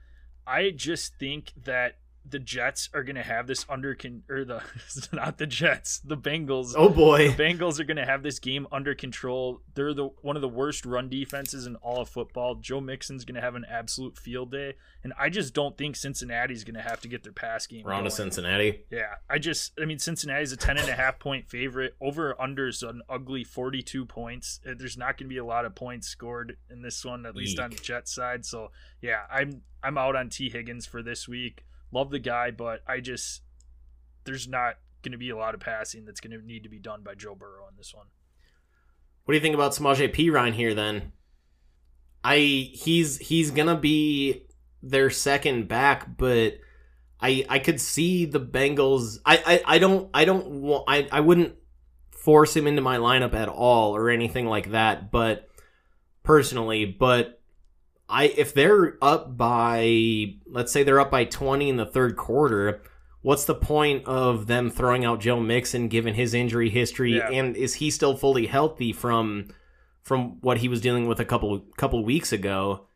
I just think that the Jets are going to have this under con- or the not the Jets, the Bengals. Oh boy. The Bengals are going to have this game under control. They're the one of the worst run defenses in all of football. Joe Mixon's going to have an absolute field day, and I just don't think Cincinnati's going to have to get their pass game. We're on to. Cincinnati. Yeah, I just, I mean, Cincinnati's a 10 and a half point favorite. Over under's an ugly 42 points. Uh, There's not going to be a lot of points scored in this one, at least on the Jet side. So yeah, I'm I'm out on Tee Higgins for this week. Love the guy, but I just there's not going to be a lot of passing that's going to need to be done by Joe Burrow in this one. What do you think about Samaje Perine here then? I he's he's gonna be their second back, but I I could see the Bengals. I I, I don't I don't want I I wouldn't force him into my lineup at all or anything like that. But personally, but I if they're up by let's say they're up by twenty in the third quarter. What's the point of them throwing out Joe Mixon given his injury history Yeah. and is he still fully healthy from from what he was dealing with a couple couple weeks ago?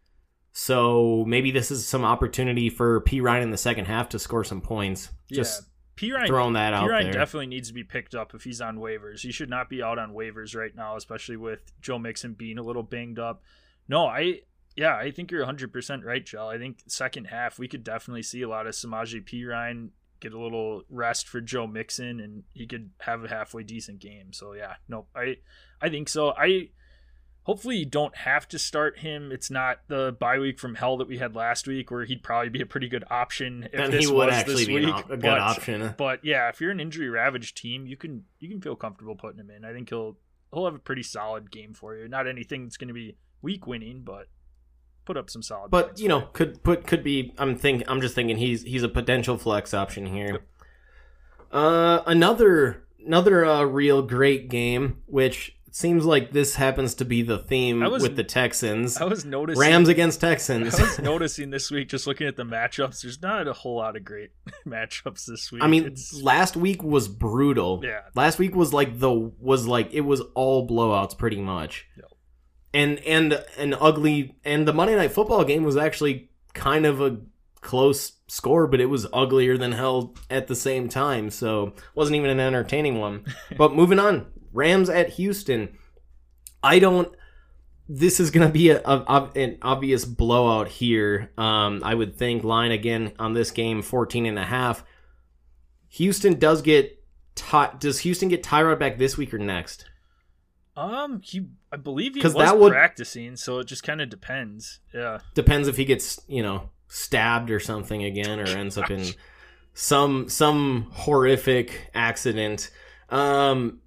So maybe this is some opportunity for P Ryan in the second half to score some points. Just yeah, P Ryan throwing that out Perine there. definitely needs to be picked up if he's on waivers. He should not be out on waivers right now, especially with Joe Mixon being a little banged up. No, I yeah, I think you're 100% right, Joe. I think second half we could definitely see a lot of Samaje Perine get a little rest for Joe Mixon and he could have a halfway decent game. So yeah, nope. I I think so. I hopefully you don't have to start him. It's not the bye week from hell that we had last week where he'd probably be a pretty good option if and this he would was actually this be week. op- a good but- option. but yeah, if you're an injury ravaged team, you can you can feel comfortable putting him in. I think he'll he'll have a pretty solid game for you. Not anything that's going to be week winning, but put up some solid. But you know, could put could be. I'm think. I'm just thinking he's he's a potential flex option here. Uh, another another uh, real great game, which seems like this happens to be the theme was- with the Texans. I was noticing Rams against Texans. I was noticing this week, just looking at the matchups. There's not a whole lot of great matchups this week. I mean, It's- last week was brutal. yeah, Last week was like the was like it was all blowouts pretty much. Yep. And and an ugly and the Monday night football game was actually kind of a close score, but it was uglier than hell at the same time. So wasn't even an entertaining one. but moving on, Rams at Houston. I don't this is going to be a, a, an obvious blowout here. Um, I would think line again on this game 14 and a half. Houston does get Ty- does Houston get Tyrod back this week or next? Um, he I believe he was that would, practicing, so it just kind of depends. Yeah, depends if he gets you know stabbed or something again, or ends up in some some horrific accident. Um,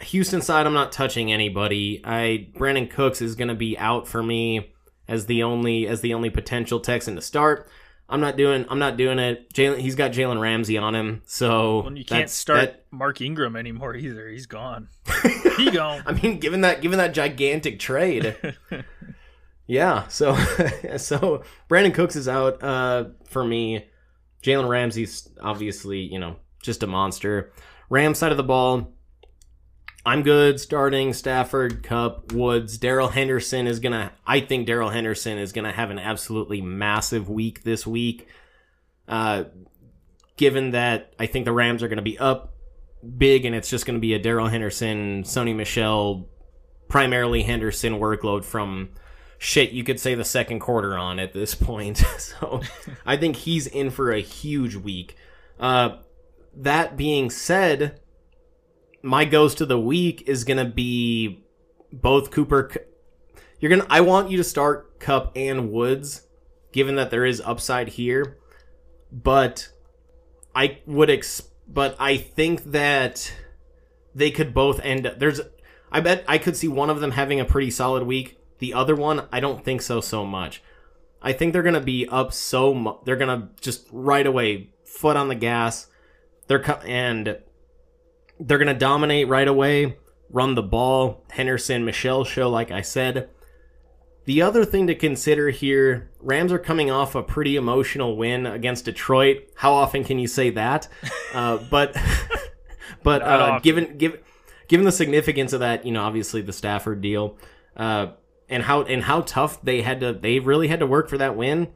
Houston side, I'm not touching anybody. I Brandin Cooks is going to be out for me as the only as the only potential Texan to start. I'm not doing. I'm not doing it. Jalen. He's got Jalen Ramsey on him, so well, you can't start that, Mark Ingram anymore either. He's gone. he gone. I mean, given that given that gigantic trade, yeah. So so Brandin Cooks is out uh, for me. Jalen Ramsey's obviously you know just a monster. Ram side of the ball. I'm good starting Stafford, Kupp, Woods. Darrell Henderson is going to, I think Darrell Henderson is going to have an absolutely massive week this week. Uh, given that I think the Rams are going to be up big and it's just going to be a Darrell Henderson, Sony Michel, primarily Henderson workload from shit, you could say the second quarter on at this point. so I think he's in for a huge week. Uh, that being said, my ghost of the week is gonna be both Cooper. You're gonna. I want you to start Kupp and Woods, given that there is upside here, but I would ex. But I think that they could both end. There's. I bet I could see one of them having a pretty solid week. The other one, I don't think so so much. I think they're gonna be up so much. They're gonna just right away foot on the gas. They're co- and they're going to dominate right away, run the ball. Henderson, Michel show, like I said. The other thing to consider here Rams are coming off a pretty emotional win against Detroit. How often can you say that? Uh, but but uh, given given given the significance of that, you know, obviously the Stafford deal, uh, and how and how tough they had to they really had to work for that win.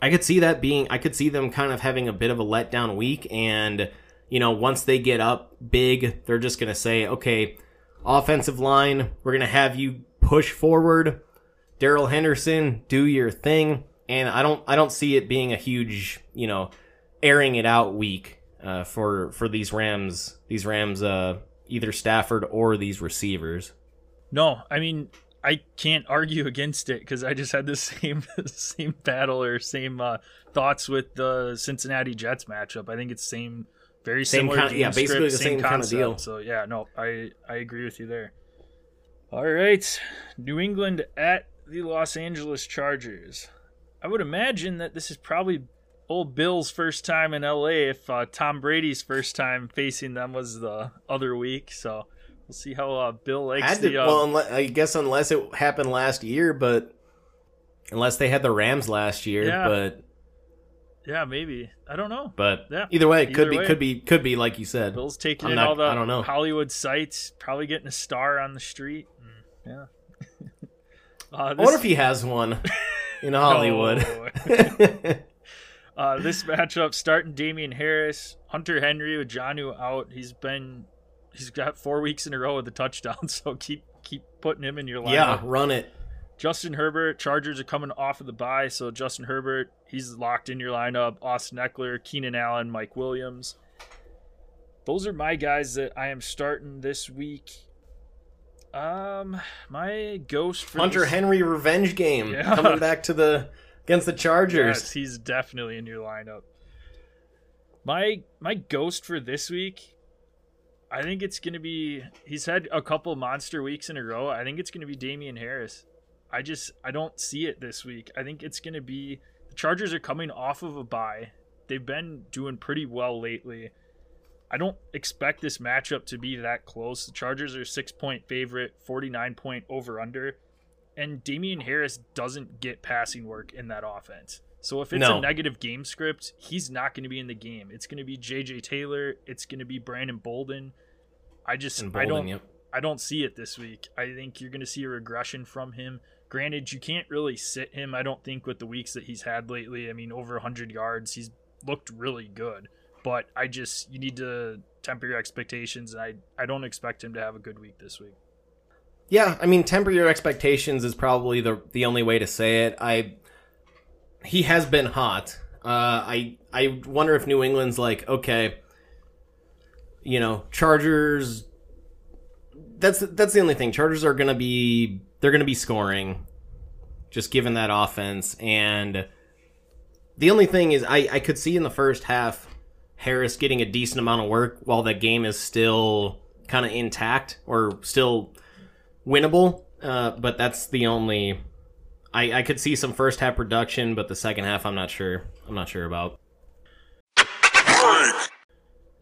I could see that being I could see them kind of having a bit of a letdown week and you know, once they get up big, they're just going to say, okay, offensive line, we're going to have you push forward. Darrell Henderson, do your thing. And I don't, I don't see it being a huge, you know, airing it out week uh, for for these Rams, these Rams, uh, either Stafford or these receivers. No, I mean, I can't argue against it because I just had the same same battle or same uh, thoughts with the Cincinnati Jets matchup. I think it's the same very same similar. Kind, yeah, basically the same, same kind of deal. So yeah, no, I I agree with you there. All right, New England at the Los Angeles Chargers. I would imagine that this is probably old Bill's first time in LA. If uh, Tom Brady's first time facing them was the other week, so we'll see how uh, Bill likes the. Uh, well, unless, I guess unless it happened last year, but unless they had the Rams last year, yeah. but yeah, maybe. I don't know. But yeah. either way, it could be way. could be could be like you said. Bill's taking I'm in not, all the I don't know. Hollywood sites, probably getting a star on the street. Mm, yeah. uh, this... Wonder if he has one in Hollywood. uh, this matchup starting Damien Harris, Hunter Henry with Jonnu out. He's been he's got four weeks in a row with a touchdown, so keep keep putting him in your lineup. Yeah, run it. Justin Herbert, Chargers are coming off of the bye, so Justin Herbert, he's locked in your lineup. Austin Ekeler, Keenan Allen, Mike Williams. Those are my guys that I am starting this week. Um, my ghost for Hunter this... Henry revenge game yeah. coming back to the against the Chargers. Yes, he's definitely in your lineup. My my ghost for this week, I think it's gonna be. He's had a couple monster weeks in a row. I think it's gonna be Damien Harris. I just I don't see it this week. I think it's going to be the Chargers are coming off of a bye. They've been doing pretty well lately. I don't expect this matchup to be that close. The Chargers are 6-point favorite, 49 point over under, and Damien Harris doesn't get passing work in that offense. So if it's no. a negative game script, he's not going to be in the game. It's going to be JJ Taylor, it's going to be Brandon Bolden. I just Bolden, I don't yep. I don't see it this week. I think you're going to see a regression from him. Granted, you can't really sit him, I don't think, with the weeks that he's had lately. I mean, over 100 yards, he's looked really good. But I just, you need to temper your expectations. And I, I don't expect him to have a good week this week. Yeah, I mean, temper your expectations is probably the the only way to say it. I he has been hot. Uh, I I wonder if New England's like okay, you know, Chargers. That's that's the only thing. Chargers are gonna be they're gonna be scoring, just given that offense. And the only thing is, I I could see in the first half Harris getting a decent amount of work while the game is still kind of intact or still winnable. Uh, but that's the only. I, I could see some first half production, but the second half, I'm not sure. I'm not sure about.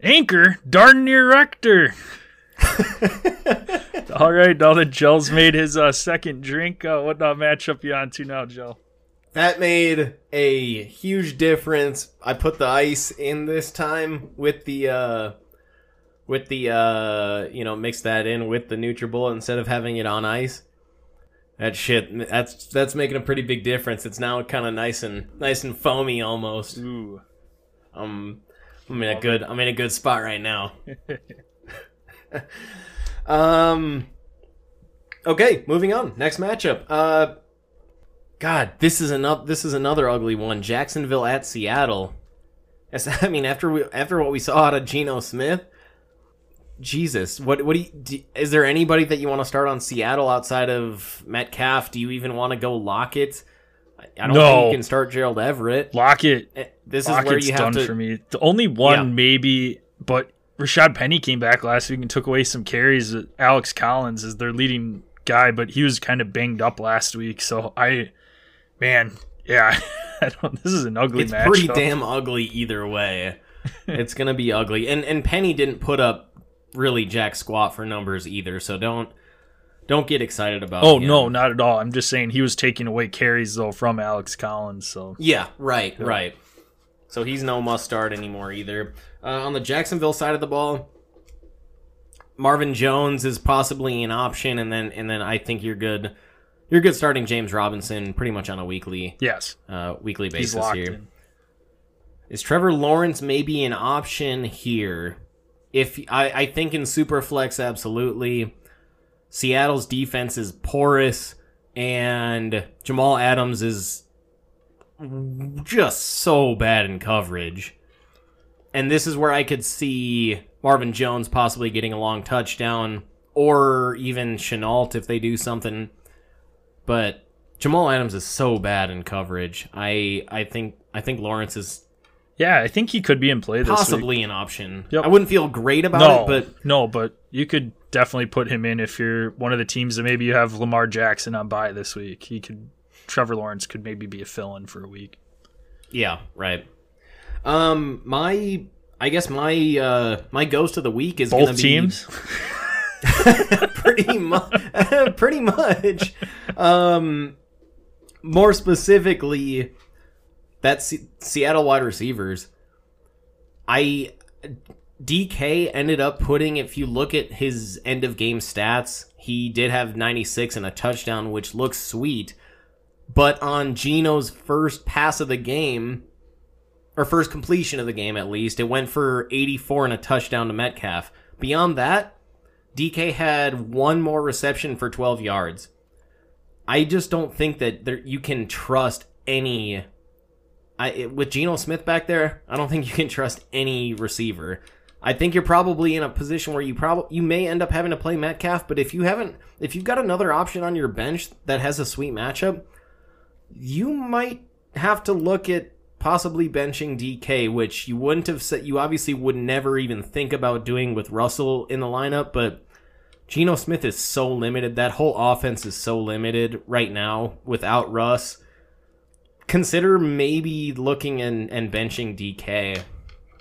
Anchor, darn near Rector. All right, now that Joe's made his uh, second drink, uh, what uh, matchup you on to now, Joe? That made a huge difference. I put the ice in this time with the uh with the uh you know, mix that in with the NutriBullet instead of having it on ice. That shit that's that's making a pretty big difference. It's now kind of nice and nice and foamy almost. Ooh. Um I'm in a good I'm in a good spot right now. um Okay, moving on. Next matchup. Uh God, this is another this is another ugly one. Jacksonville at Seattle. I mean, after we after what we saw out of Geno Smith, Jesus, what what do, you, do is there anybody that you want to start on Seattle outside of Metcalf? Do you even want to go Lockett? I don't No. think you can start Gerald Everett. Lockett. Eh, This is where Lockett's you have done to. for me. The only one Yeah. maybe, but Rashad Penny came back last week and took away some carries. Alex Collins is their leading guy, but he was kind of banged up last week. So I, man, yeah, I don't. This is an ugly It's match. pretty damn ugly either way. it's gonna be ugly, and and Penny didn't put up really jack squat for numbers either. So don't don't get excited about. Oh him. no, not at all. I'm just saying he was taking away carries though from Alex Collins. So Yeah, right, right. So he's no must start anymore either. Uh, on the Jacksonville side of the ball, Marvin Jones is possibly an option, and then and then I think you're good. You're good starting James Robinson pretty much on a weekly yes, uh, weekly basis here. in. Is Trevor Lawrence maybe an option here? If I, I think in Superflex, absolutely. Seattle's defense is porous, and Jamal Adams is just so bad in coverage. And this is where I could see Marvin Jones possibly getting a long touchdown, or even Shenault if they do something. But Jamal Adams is so bad in coverage. I I think I think Lawrence is Yeah, I think he could be in play this week. possibly an option. Yep. I wouldn't feel great about No, it, but no, but you could definitely put him in if you're one of the teams that maybe you have Lamar Jackson on bye this week. He could. Trevor Lawrence could maybe be a fill-in for a week. yeah, right. Um, my I guess my uh my ghost of the week is gonna Both be teams. pretty much pretty much. Um more specifically that Se- Seattle wide receivers. I DK ended up putting if you look at his end of game stats he did have 96 and a touchdown which looks sweet. But on Geno's first pass of the game or first completion of the game at least it went for 84 and a touchdown to Metcalf beyond that DK had one more reception for 12 yards. I just don't think that there, you can trust any. I with Geno Smith back there, I don't think you can trust any receiver. I think you're probably in a position where you probably you may end up having to play Metcalf, but if you haven't, if you've got another option on your bench that has a sweet matchup, you might have to look at possibly benching DK, which you wouldn't have said. You obviously would never even think about doing with Russell in the lineup, but Geno Smith is so limited. That whole offense is so limited right now without Russ. Consider maybe looking and, and benching DK.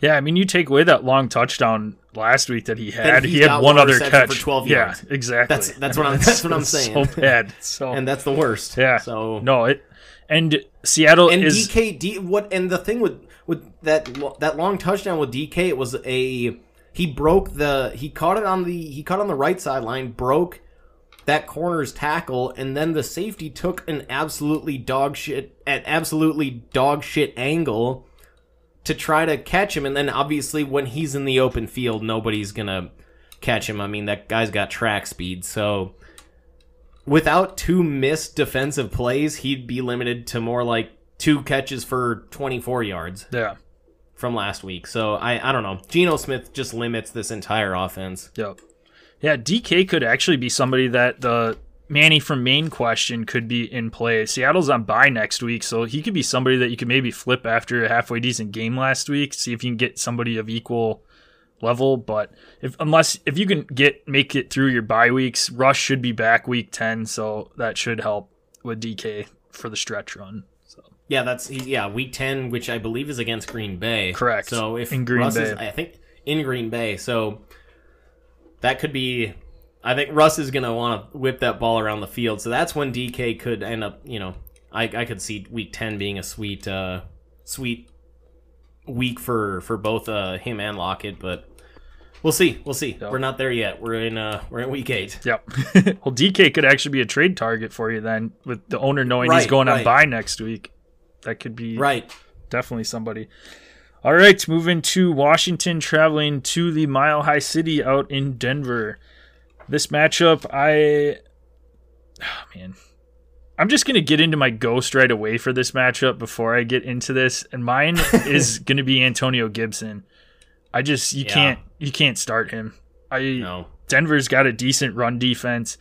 Yeah, I mean, you take away that long touchdown last week that he had. He had one one other catch for 12 yeah, exactly. That's- that's what I'm- that's what I'm saying. So bad. So And that's the worst. yeah. So no, it and Seattle and is DK D what and the thing with with that that long touchdown with DK it was a he broke the he caught it on the he caught on the right sideline broke that corner's tackle and then the safety took an absolutely dog shit at absolutely dog shit angle to try to catch him. And then obviously when he's in the open field nobody's gonna catch him. I mean that guy's got track speed so without two missed defensive plays, he'd be limited to more like two catches for 24 yards Yeah. from last week. So I, I don't know. Geno Smith just limits this entire offense. Yep. Yeah, DK could actually be somebody that the Manny from Maine question could be in play. Seattle's on bye next week, so he could be somebody that you could maybe flip after a halfway decent game last week, see if you can get somebody of equal level. But if unless if you can get make it through your bye weeks, Rush should be back week ten, so that should help with DK for the stretch run. So Yeah, that's yeah week ten, which I believe is against Green Bay. Correct. So if In Green Russ is, I think in Green Bay, so that could be. I think Russ is gonna want to whip that ball around the field, so that's when DK could end up. You know, I I could see week ten being a sweet uh sweet week for for both uh him and Lockett, but we'll see. We'll see. We're not there yet. We're in uh we're in week eight. Yep. well, DK could actually be a trade target for you then, with the owner knowing he's Right, going on bye next week. That could be Right. definitely somebody. All right, moving to Washington, traveling to the Mile High City out in Denver. This matchup, I, oh, man, I'm just gonna get into my ghost right away for this matchup before I get into this, and mine is gonna be Antonio Gibson. I just you Yeah. can't you can't start him. I No. Denver's got a decent run defense.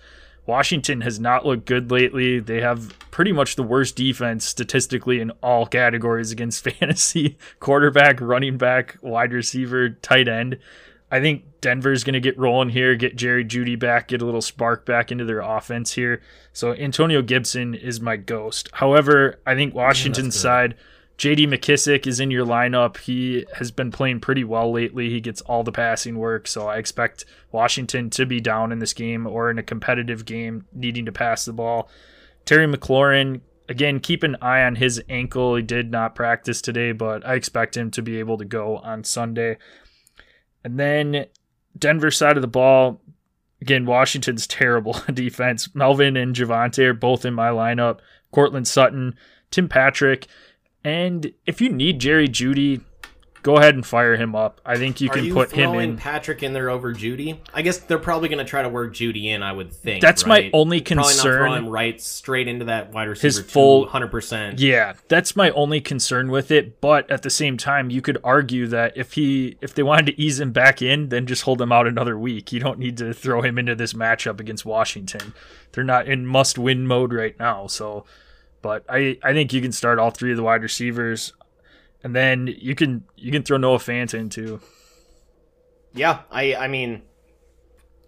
Washington has not looked good lately. They have pretty much the worst defense statistically in all categories against fantasy quarterback, running back, wide receiver, tight end. I think Denver's going to get rolling here, get Jerry Jeudy back, get a little spark back into their offense here. So Antonio Gibson is my ghost. However, I think Washington's good. side, JD McKissic is in your lineup. He has been playing pretty well lately. He gets all the passing work, so I expect Washington to be down in this game or in a competitive game needing to pass the ball. Terry McLaurin, again, keep an eye on his ankle. He did not practice today, but I expect him to be able to go on Sunday. And then Denver side of the ball, again, Washington's terrible defense. Melvin and Javonte are both in my lineup. Courtland Sutton, Tim Patrick. And if you need Jerry Jeudy, go ahead and fire him up. I think you Are can you put him in. Patrick in there over Jeudy? I guess they're probably going to try to work Jeudy in. I would think. That's my right? only Probably not throw concern. him right straight into that wide receiver. His full- hundred percent. Yeah, that's my only concern with it. But at the same time, you could argue that if he if they wanted to ease him back in, then just hold him out another week. You don't need to throw him into this matchup against Washington. They're not in must win mode right now. So but I, I think you can start all three of the wide receivers. And then you can you can throw Noah Fant in too. Yeah, I I mean,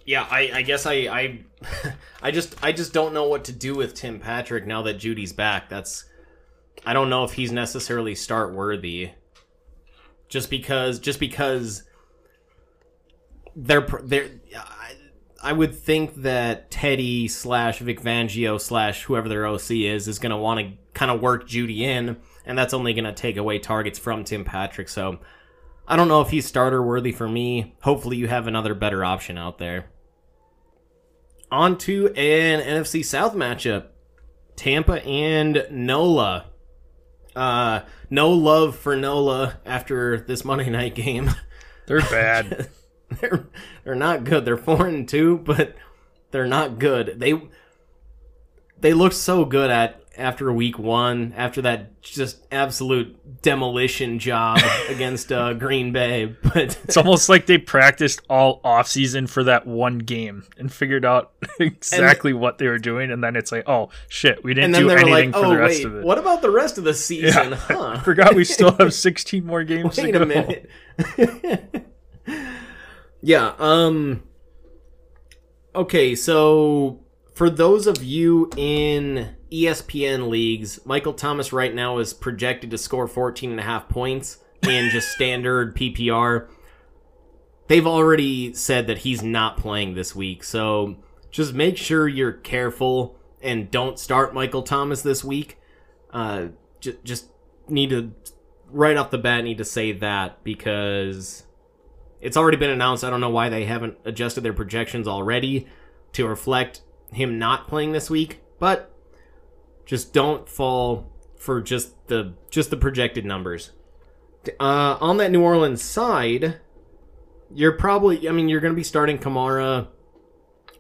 yeah, I I guess I I I just I just don't know what to do with Tim Patrick now that Jeudy's back. That's I don't know if he's necessarily start worthy. Just because just because they're they're I, would think that Teddy slash Vic Fangio slash whoever their OC is is going to want to kind of work Jeudy in, and that's only going to take away targets from Tim Patrick. So I don't know if he's starter worthy for me. Hopefully, you have another better option out there. On to an NFC South matchup Tampa and NOLA. Uh, no love for NOLA after this Monday night game. They're bad. they're they're not good. They're four and two, but they're not good. They they looked so good at after week one, after that just absolute demolition job against uh, Green Bay. But it's almost like they practiced all offseason for that one game and figured out exactly what they were doing and then it's like, "Oh, shit, we didn't and do anything like, for "Oh the rest wait, of it." what about the rest of the season?" I Huh? forgot we still have 16 more games Wait a minute. Yeah, um Okay, so for those of you in ESPN leagues, Michael Thomas right now is projected to score 14 and a half points in just standard PPR. They've already said that he's not playing this week, so just make sure you're careful and don't start Michael Thomas this week. Uh, j- just need to right off the bat need to say that because it's already been announced. I don't know why they haven't adjusted their projections already to reflect him not playing this week, but just don't fall for just the just the projected numbers. Uh, on that New Orleans side, you're probably I mean you're going to be starting Kamara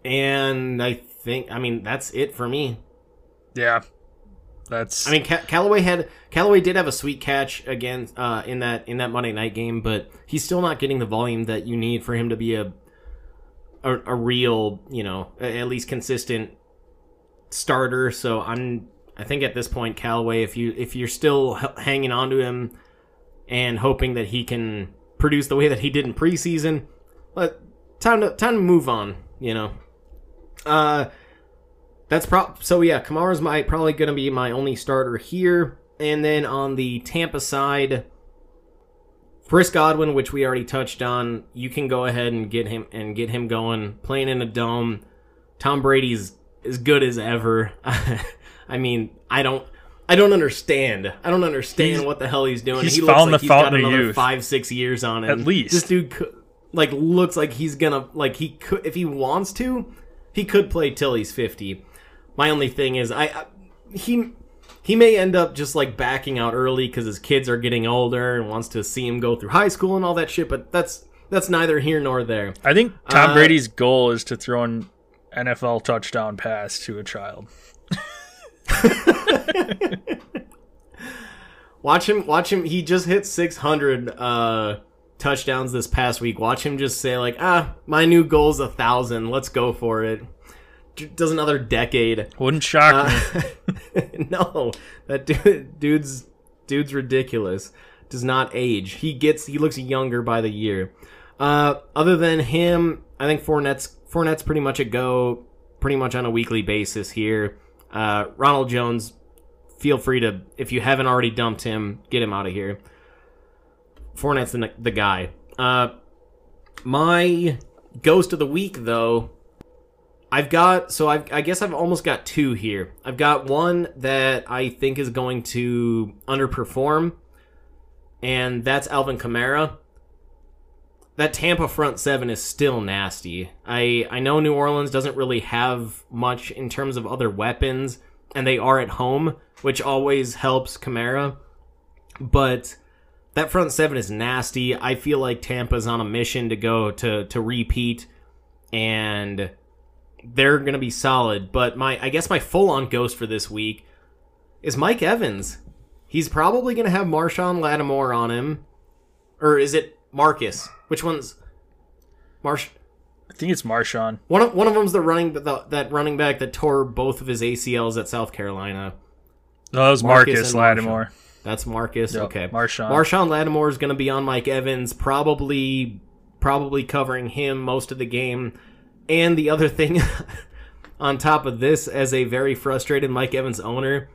and I think. I mean, that's it for me. Yeah, that's. I mean, Ca- Callaway had Callaway did have a sweet catch again uh, in that in that Monday night game, but he's still not getting the volume that you need for him to be a a, a real, you know, at least consistent starter. So I'm I think at this point, Callaway, if you if you're still hanging on to him and hoping that he can produce the way that he did in preseason, but time to time to move on. You know, uh, that's pro. So yeah, Kamara's my probably going to be my only starter here, and then on the Tampa side. Chris Godwin, which we already touched on, you can go ahead and get him and get him going, playing in a dome. Tom Brady's as good as ever. I mean, I don't I don't understand. I don't understand He's- what the hell he's doing. he's he looks found like the he's got fountain of another youth. five, six years on him. At least. this dude like looks like he's gonna like he could if he wants to, he could play till he's fifty. My only thing is I, I he he may end up just like backing out early because his kids are getting older and wants to see him go through high school and all that shit. But that's that's neither here nor there. I think Tom Uh, Brady's goal is to throw an NFL touchdown pass to a child. Watch him. Watch him. He just hit 600 uh, touchdowns this past week. Watch him just say like, "Ah, my new goal's a thousand. Let's go for it." Does another decade. Wouldn't shock me. Uh, no, that dude, dude's dude's ridiculous. Does not age. He gets. He looks younger by the year. Uh, other than him, I think Fournette's Fournette's pretty much a go, pretty much on a weekly basis here. Uh, Ronald Jones, feel free to if you haven't already dumped him, get him out of here. Fournette's the the guy. Uh, my ghost of the week though. I've got so I've, I guess I've almost got two here. I've got one that I think is going to underperform, and that's Alvin Kamara. That Tampa front seven is still nasty. I I know New Orleans doesn't really have much in terms of other weapons, and they are at home, which always helps Kamara. But that front seven is nasty. I feel like Tampa's on a mission to go to to repeat, and they're gonna be solid. But my I guess my full on ghost for this week is Mike Evans. He's probably gonna have Marshon Lattimore on him, or is it Marcus? Which one's Marsh? I think it's Marshon. One of one of them's the running the, that running back that tore both of his ACLs at South Carolina. No, that was Marcus Marcus, Lattimore. That's Marcus. Yep, okay, Marshon. Marshon Lattimore is going to be on Mike Evans, probably probably covering him most of the game. And the other thing, on top of this, as a very frustrated Mike Evans owner,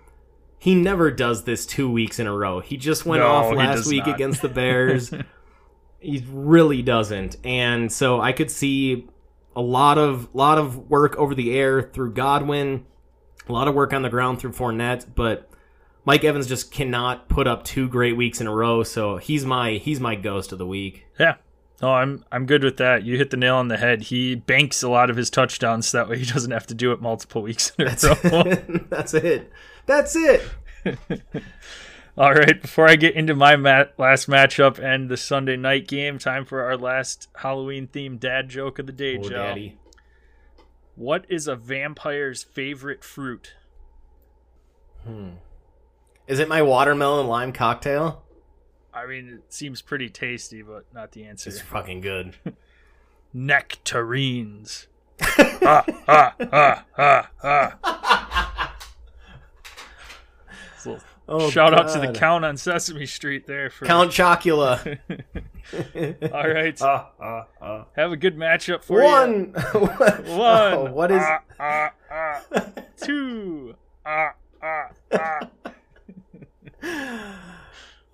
he never does this two weeks in a row. He just went No, off last week not. against the Bears. he really doesn't, and so I could see a lot of lot of work over the air through Godwin, a lot of work on the ground through Fournette, but Mike Evans just cannot put up two great weeks in a row. So he's my he's my ghost of the week. Yeah. No, I'm I'm good with that. You hit the nail on the head. He banks a lot of his touchdowns so that way he doesn't have to do it multiple weeks in a row. That's it. That's it. All right, before I get into my mat- last matchup and the Sunday night game, time for our last Halloween themed dad joke of the day, Oh, Joe. daddy. What is a vampire's favorite fruit? Hmm. Is it my watermelon lime cocktail? I mean, it seems pretty tasty, but not the answer. It's fucking good. Nectarines. ah, ah, ah, ah, ah. So, Oh, shout out to the Count on Sesame Street there for Count Chocula. All right, uh, uh, uh. have a good matchup for One. you. One. Oh, what is? ah, ah, ah. two?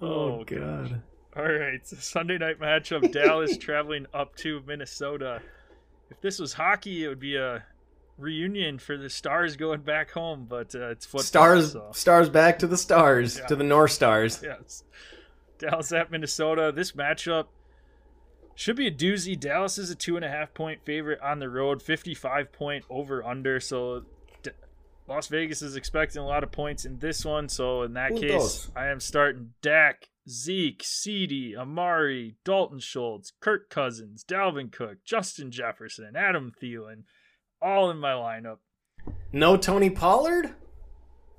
Ah. oh God. All right, so Sunday night matchup: Dallas traveling up to Minnesota. If this was hockey, it would be a reunion for the Stars going back home, but uh, it's football. Stars. so- Stars back to the stars. Yeah. To the North Stars. Yes. Dallas at Minnesota. This matchup should be a doozy. Dallas is a two and a half point favorite on the road, 55 point over under. So D- Las Vegas is expecting a lot of points in this one. So in that Puntos. case, I am starting Dak, Zeke, CD, Amari, Dalton Schultz, Kirk Cousins, Dalvin Cook, Justin Jefferson, Adam Thielen, all in my lineup. No Tony Pollard?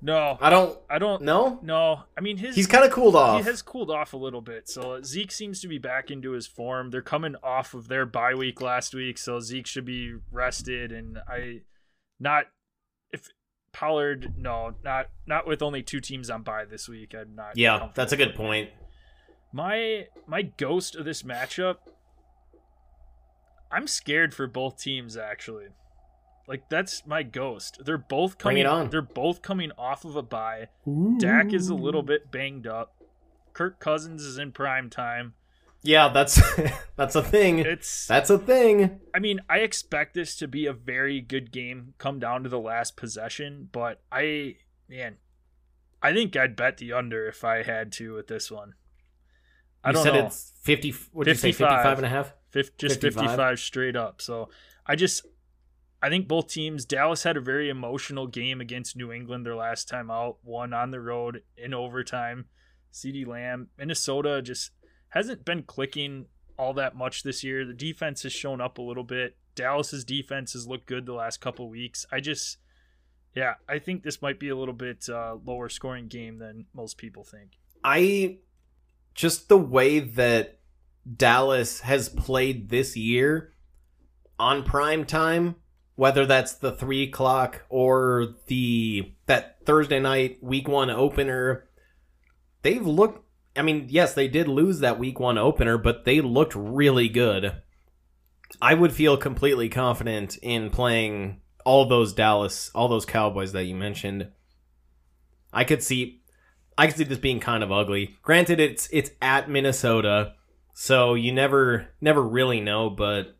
No, I don't. I don't. No, No, I mean his. he's kind of cooled off. He has cooled off a little bit. So Zeke seems to be back into his form. They're coming off of their bye week last week, so Zeke should be rested. And I, not Pollard, no, not not with only two teams on bye this week. I'm not. yeah, that's a good point. My my ghost of this matchup. I'm scared for both teams actually. Like that's my ghost. They're both coming. on. They're both coming off of a bye. Dak is a little bit banged up. Kirk Cousins is in prime time. Yeah, that's that's a thing. It's That's a thing. I mean, I expect this to be a very good game come down to the last possession, but I man, I think I'd bet the under if I had to with this one. I You don't said know. it's 50 what did you say 55. 55 and a half? Just 55? 55 straight up. So I just I think both teams Dallas had a very emotional game against New England their last time out, won on the road in overtime. CD Lamb, Minnesota just hasn't been clicking all that much this year. The defense has shown up a little bit. Dallas's defense has looked good the last couple weeks. I just yeah, I think this might be a little bit uh, lower scoring game than most people think. I just the way that Dallas has played this year on prime time, whether that's the three o'clock or the that Thursday night week one opener, they've looked. I mean, yes, they did lose that week one opener, but they looked really good. I would feel completely confident in playing all those Dallas, all those Cowboys that you mentioned. I could see I could see this being kind of ugly. Granted, it's it's at Minnesota, so you never never really know. But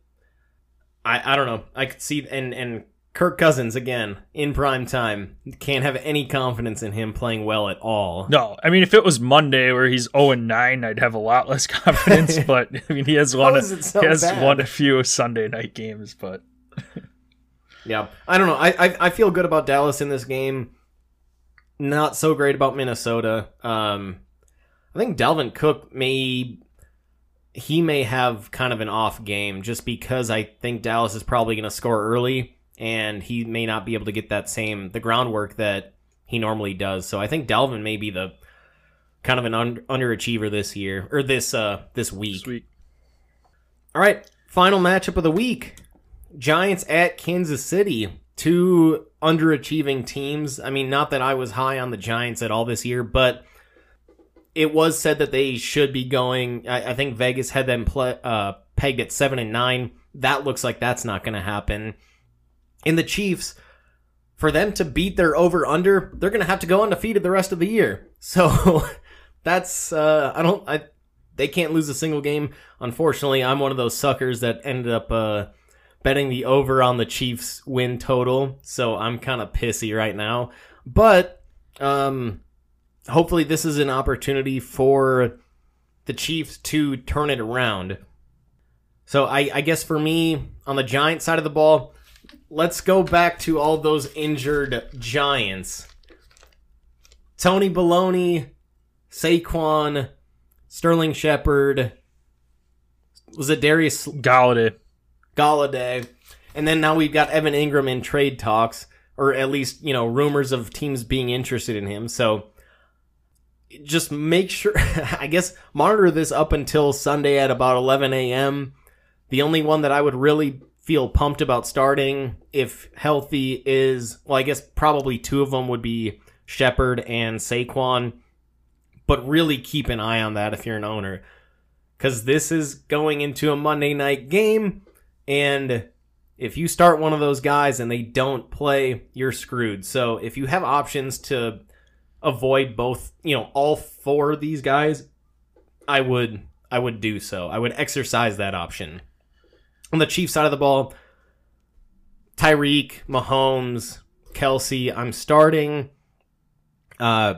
I I don't know. I could see and and Kirk Cousins again in prime time. Can't have any confidence in him playing well at all. No, I mean if it was Monday where he's 0 and 9, I'd have a lot less confidence. but I mean he has won. it so he has bad? won a few Sunday night games, but Yeah, I don't know. I, I I feel good about Dallas in this game. Not so great about Minnesota. Um, I think Dalvin Cook may he may have kind of an off game just because I think Dallas is probably going to score early and he may not be able to get that same the groundwork that he normally does. So I think Dalvin may be the kind of an un- underachiever this year or this uh this week. sweet. All right, final matchup of the week. Giants at Kansas City. Two underachieving teams. I mean, not that I was high on the Giants at all this year, but it was said that they should be going. I, I think Vegas had them play, uh, pegged at seven and nine. That looks like that's not going to happen. In the Chiefs, for them to beat their over under, they're going to have to go undefeated the rest of the year. So that's uh, I don't I they can't lose a single game. Unfortunately, I'm one of those suckers that ended up uh, betting the over on the Chiefs win total, so I'm kind of pissy right now. But um, hopefully, this is an opportunity for the Chiefs to turn it around. So I, I guess for me on the Giant side of the ball, let's go back to all those injured Giants. Toney Baloney, Saquon, Sterling Shepard, was it Darius Golladay. Golladay, and then now we've got Evan Engram in trade talks, or at least you know rumors of teams being interested in him. So just make sure, I guess, monitor this up until Sunday at about 11 a.m. The only one that I would really feel pumped about starting, if healthy, is well, I guess probably two of them would be Shepard and Saquon, but really keep an eye on that if you're an owner, because this is going into a Monday night game. And if you start one of those guys and they don't play, you're screwed. So if you have options to avoid both, you know, all four of these guys, I would I would do so. I would exercise that option. On the Chiefs side of the ball, Tyreek, Mahomes, Kelce, I'm starting. Uh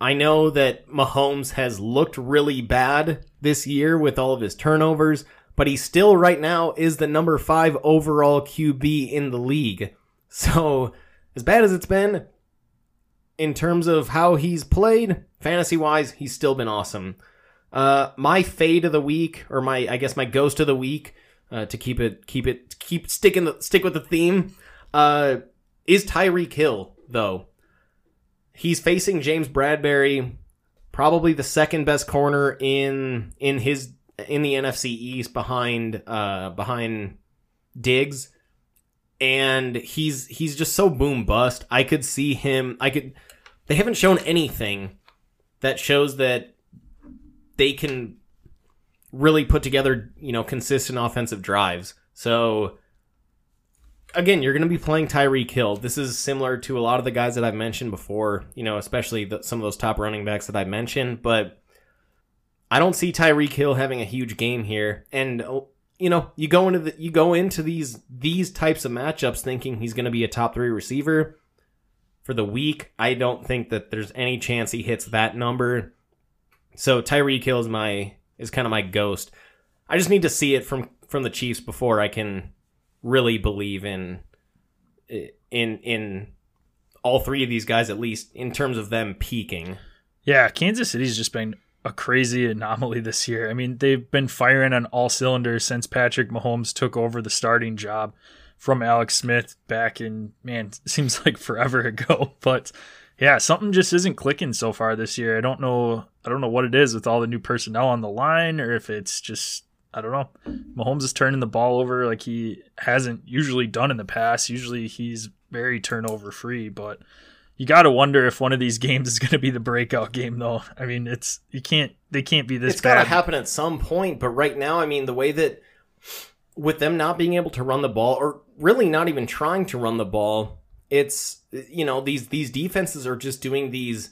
I know that Mahomes has looked really bad this year with all of his turnovers, but he still right now is the number five overall QB in the league. So, as bad as it's been, in terms of how he's played, fantasy wise, he's still been awesome. Uh, my fade of the week, or my I guess my ghost of the week, uh, to keep it keep it keep sticking the, stick with the theme, uh, is Tyreek Hill though. He's facing James Bradberry, probably the second best corner in in his in the NFC East behind uh behind Diggs and he's he's just so boom bust. I could see him I could they haven't shown anything that shows that they can really put together, you know, consistent offensive drives. So again, you're going to be playing Tyreek Hill. This is similar to a lot of the guys that I've mentioned before, you know, especially the, some of those top running backs that I mentioned, but I don't see Tyreek Hill having a huge game here. And oh, you know, you go into the, you go into these these types of matchups thinking he's going to be a top 3 receiver for the week. I don't think that there's any chance he hits that number. So Tyreek Hill is my is kind of my ghost. I just need to see it from from the Chiefs before I can really believe in in in all three of these guys at least in terms of them peaking. Yeah, Kansas City's just been a crazy anomaly this year. I mean, they've been firing on all cylinders since Patrick Mahomes took over the starting job from Alex Smith back in man, seems like forever ago, but yeah, something just isn't clicking so far this year. I don't know I don't know what it is with all the new personnel on the line or if it's just I don't know. Mahomes is turning the ball over like he hasn't usually done in the past. Usually he's very turnover free, but you got to wonder if one of these games is going to be the breakout game though. I mean, it's you can't they can't be this It's got got to happen at some point, but right now, I mean, the way that with them not being able to run the ball or really not even trying to run the ball, it's you know, these these defenses are just doing these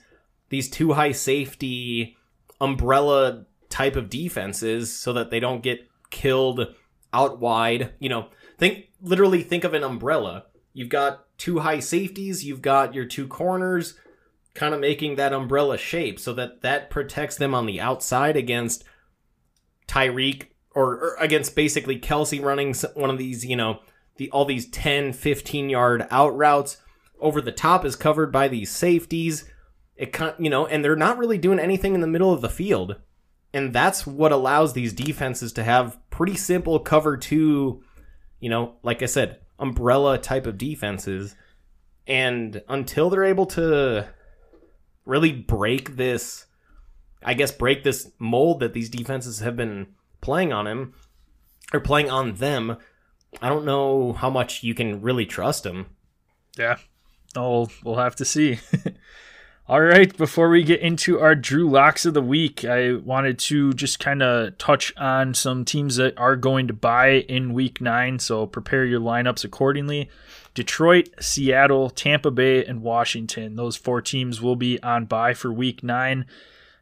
these two high safety umbrella type of defenses so that they don't get killed out wide. You know, think literally think of an umbrella. You've got two high safeties, you've got your two corners kind of making that umbrella shape so that that protects them on the outside against Tyreek or, or against basically Kelce running one of these, you know, the all these 10, 15 yard out routes over the top is covered by these safeties. It you know, and they're not really doing anything in the middle of the field. And that's what allows these defenses to have pretty simple cover two, you know, like I said, umbrella type of defenses. And until they're able to really break this, I guess, break this mold that these defenses have been playing on him or playing on them, I don't know how much you can really trust them. Yeah. Oh, we'll have to see. All right, before we get into our Drew Locks of the Week, I wanted to just kind of touch on some teams that are going to bye in week nine. So prepare your lineups accordingly. Detroit, Seattle, Tampa Bay, and Washington. Those four teams will be on bye for week nine.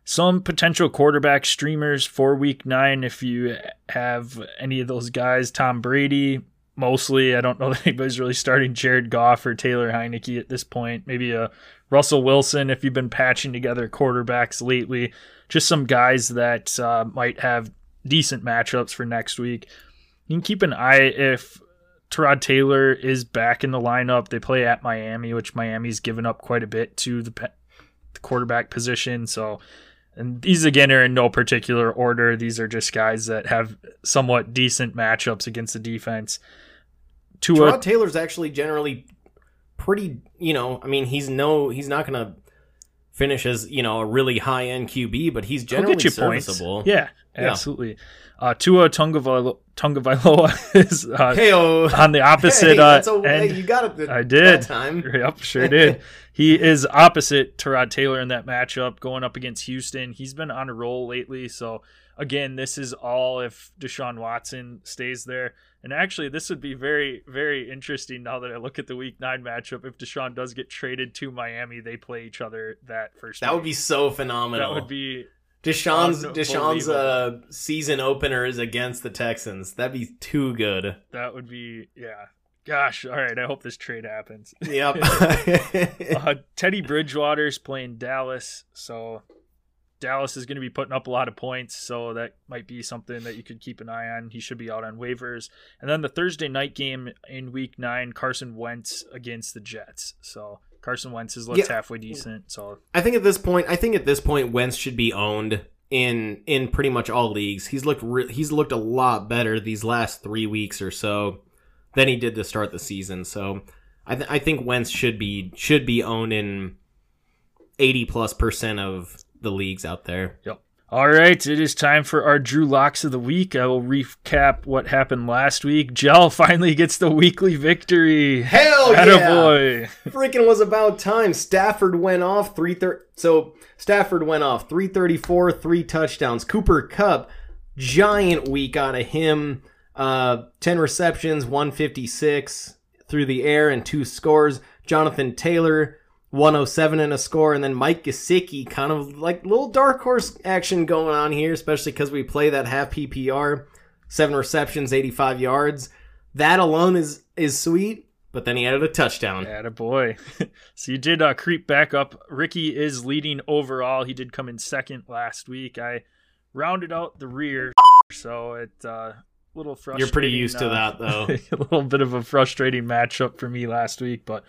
Some potential quarterback streamers for week nine if you have any of those guys. Tom Brady, mostly. I don't know that anybody's really starting Jared Goff or Taylor Heinicke at this point. Maybe a Russell Wilson if you've been patching together quarterbacks lately. Just some guys that uh, might have decent matchups for next week. You can keep an eye if Tyrod Taylor is back in the lineup. They play at Miami, which Miami's given up quite a bit to the, pe- the quarterback position. So, and these again are in no particular order. These are just guys that have somewhat decent matchups against the defense. Tua Taylor's actually generally pretty. You know, I mean, he's no, he's not going to finish as you know a really high end QB, but he's generally serviceable. Points. Yeah, absolutely. Yeah. Uh, Tua Tagovailoa is uh, Hey-o. on the opposite hey, uh, a, end. Hey, you got it. I did. time. Yep, sure did. he is opposite Tyrod Taylor in that matchup, going up against Houston. He's been on a roll lately, so again, this is all if Deshaun Watson stays there. And actually, this would be very, very interesting now that I look at the Week Nine matchup. If Deshaun does get traded to Miami, they play each other that first. That week. would be so phenomenal. That would be Deshaun's Deshaun's uh, season opener is against the Texans. That'd be too good. That would be yeah. Gosh, all right. I hope this trade happens. Yep. uh, Teddy Bridgewater's playing Dallas, so Dallas is going to be putting up a lot of points, so that might be something that you could keep an eye on. He should be out on waivers. And then the Thursday night game in Week Nine, Carson Wentz against the Jets. So Carson Wentz has looked Yeah. halfway decent. So I think at this point, I think at this point, Wentz should be owned in in pretty much all leagues. He's looked re- he's looked a lot better these last three weeks or so than he did to start the season. So I, th- I think Wentz should be should be owned in eighty plus percent of the leagues out there. Yep. All right, it is time for our Drew Locks of the Week. I will recap what happened last week. Gel finally gets the weekly victory. Hell yeah! Freaking was about time. Stafford went off three thirty. So Stafford went off three thirty four, three touchdowns. Cooper Kupp, giant week out of him. Uh, ten receptions, one fifty six through the air, and two scores. Jonathan Taylor 107 and a score, and then Mike Gesicki, kind of like little dark horse action going on here, especially because we play that half PPR, seven receptions, 85 yards. That alone is is sweet, but then he added a touchdown. Atta boy. so you did uh, creep back up. Ricky is leading overall. He did come in second last week. I rounded out the rear, so it uh, little frustrating. You're pretty used to uh, that, though. a little bit of a frustrating matchup for me last week, but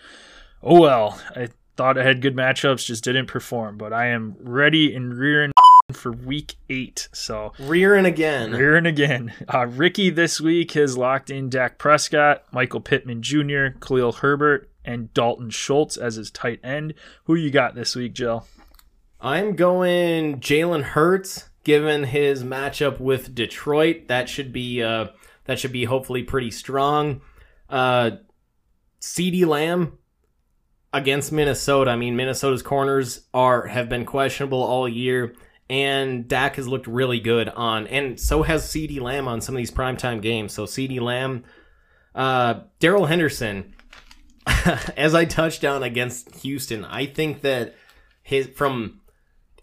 oh well. I thought I had good matchups, just didn't perform. But I am ready and rearing for week eight. So Rearing again. rearing again. Uh, Ricky this week has locked in Dak Prescott, Michael Pittman Jr., Khalil Herbert, and Dalton Schultz as his tight end. Who you got this week, Jill? I'm going Jalen Hurts, given his matchup with Detroit. That should be uh, that should be hopefully pretty strong. Uh, C.D. Lamb against Minnesota. I mean, Minnesota's corners are have been questionable all year, and Dak has looked really good on, and so has C.D. Lamb on some of these primetime games. So C.D. Lamb, uh, Darrell Henderson. As I touched on against Houston, I think that his from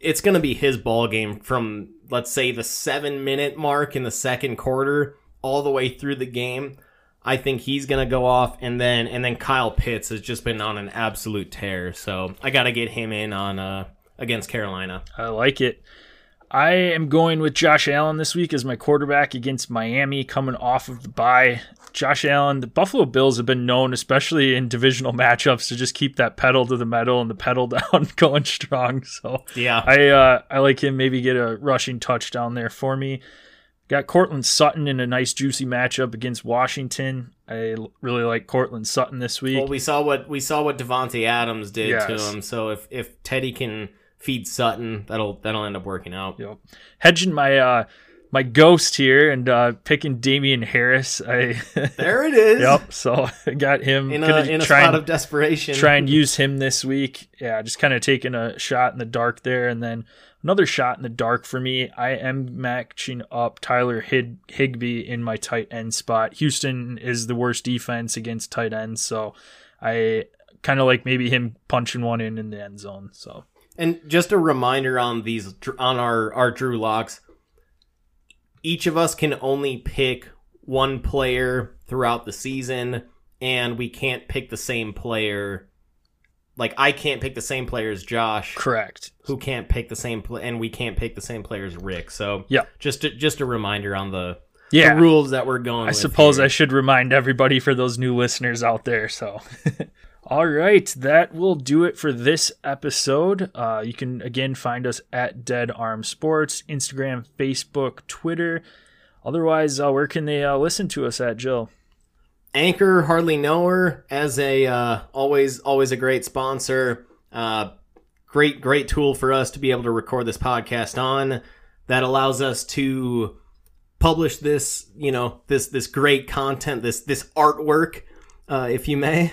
it's going to be his ball game from let's say the seven minute mark in the second quarter all the way through the game. I think he's going to go off, and then and then Kyle Pitts has just been on an absolute tear. So I got to get him in on uh, against Carolina. I like it. I am going with Josh Allen this week as my quarterback against Miami coming off of the bye. Josh Allen, the Buffalo Bills have been known, especially in divisional matchups, to just keep that pedal to the metal and the pedal down going strong. So Yeah, I uh, I like him maybe get a rushing touchdown there for me. Got Courtland Sutton in a nice juicy matchup against Washington. I really like Courtland Sutton this week. well we saw what we saw what Davante Adams did to him. So if if Teddy can feed Sutton, that'll that'll end up working out. Yep. Hedging my uh my ghost here and uh picking Damien Harris. I There it is. Yep. So I got him. In a in a spot and, of desperation. try and use him this week. Yeah, just kind of taking a shot in the dark there, and then another shot in the dark for me. I am matching up Tyler Hid- Higbee in my tight end spot. Houston is the worst defense against tight ends, so I kind of like maybe him punching one in in the end zone. So And just a reminder on these on our our Drew locks. Each of us can only pick one player throughout the season, and we can't pick the same player. Like I can't pick the same player as Josh, correct. who can't pick the same play, and we can't pick the same player as Rick. So Yeah. just a, just a reminder on the, Yeah. the rules that we're going. I suppose here. I should remind everybody for those new listeners out there. So, all right, that will do it for this episode. Uh, you can again find us at Dead Arm Sports, Instagram, Facebook, Twitter. Otherwise, uh, where can they uh, listen to us at, Jill? Anchor hardly know her as a uh, always always a great sponsor. Uh, great great tool for us to be able to record this podcast on. That allows us to publish this you know this this great content this this artwork, uh, if you may,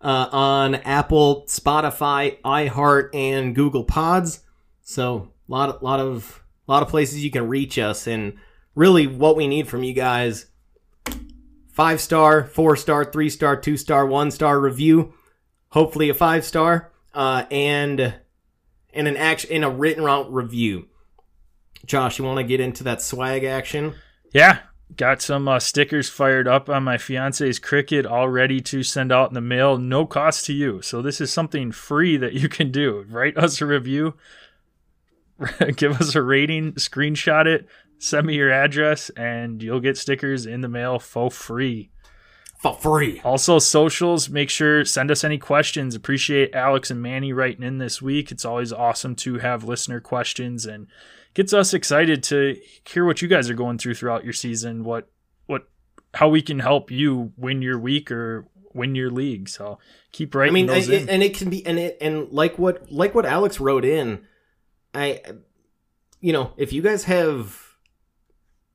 uh, on Apple, Spotify, iHeart, and Google Pods. So a lot lot of lot of places you can reach us, and really what we need from you guys five star, four star, three star, two star, one star review. Hopefully a five star, uh, and and an action in a written out review. Josh, you want to get into that swag action? Yeah, got some uh, stickers fired up on my fiance's Cricut all ready to send out in the mail, no cost to you. So this is something free that you can do. Write us a review, give us a rating, screenshot it, send me your address, and you'll get stickers in the mail for free. For free. Also, socials, make sure send us any questions. Appreciate Alex and Manny writing in this week. It's always awesome to have listener questions and gets us excited to hear what you guys are going through throughout your season. What what how we can help you win your week or win your league. So keep writing I mean, in. and it can be, and it, and like what, like what Alex wrote in, I, you know, if you guys have,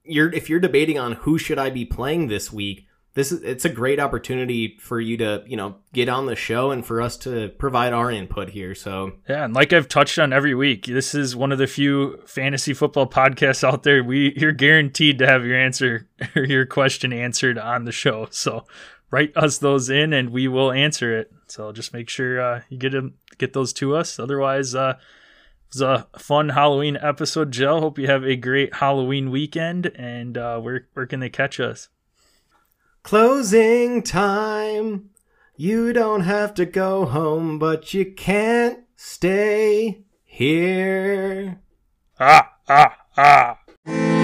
you're, if you're debating on who should I be playing this week, this is, it's a great opportunity for you to, you know, get on the show and for us to provide our input here. So Yeah, and like I've touched on every week, this is one of the few fantasy football podcasts out there. We you're guaranteed to have your answer or your question answered on the show. So write us those in and we will answer it. So just make sure uh, you get them get those to us. Otherwise, uh, it was a fun Halloween episode, Joe. Hope you have a great Halloween weekend. And uh, where where can they catch us? Closing time. You don't have to go home, but you can't stay here. Ah ah ah.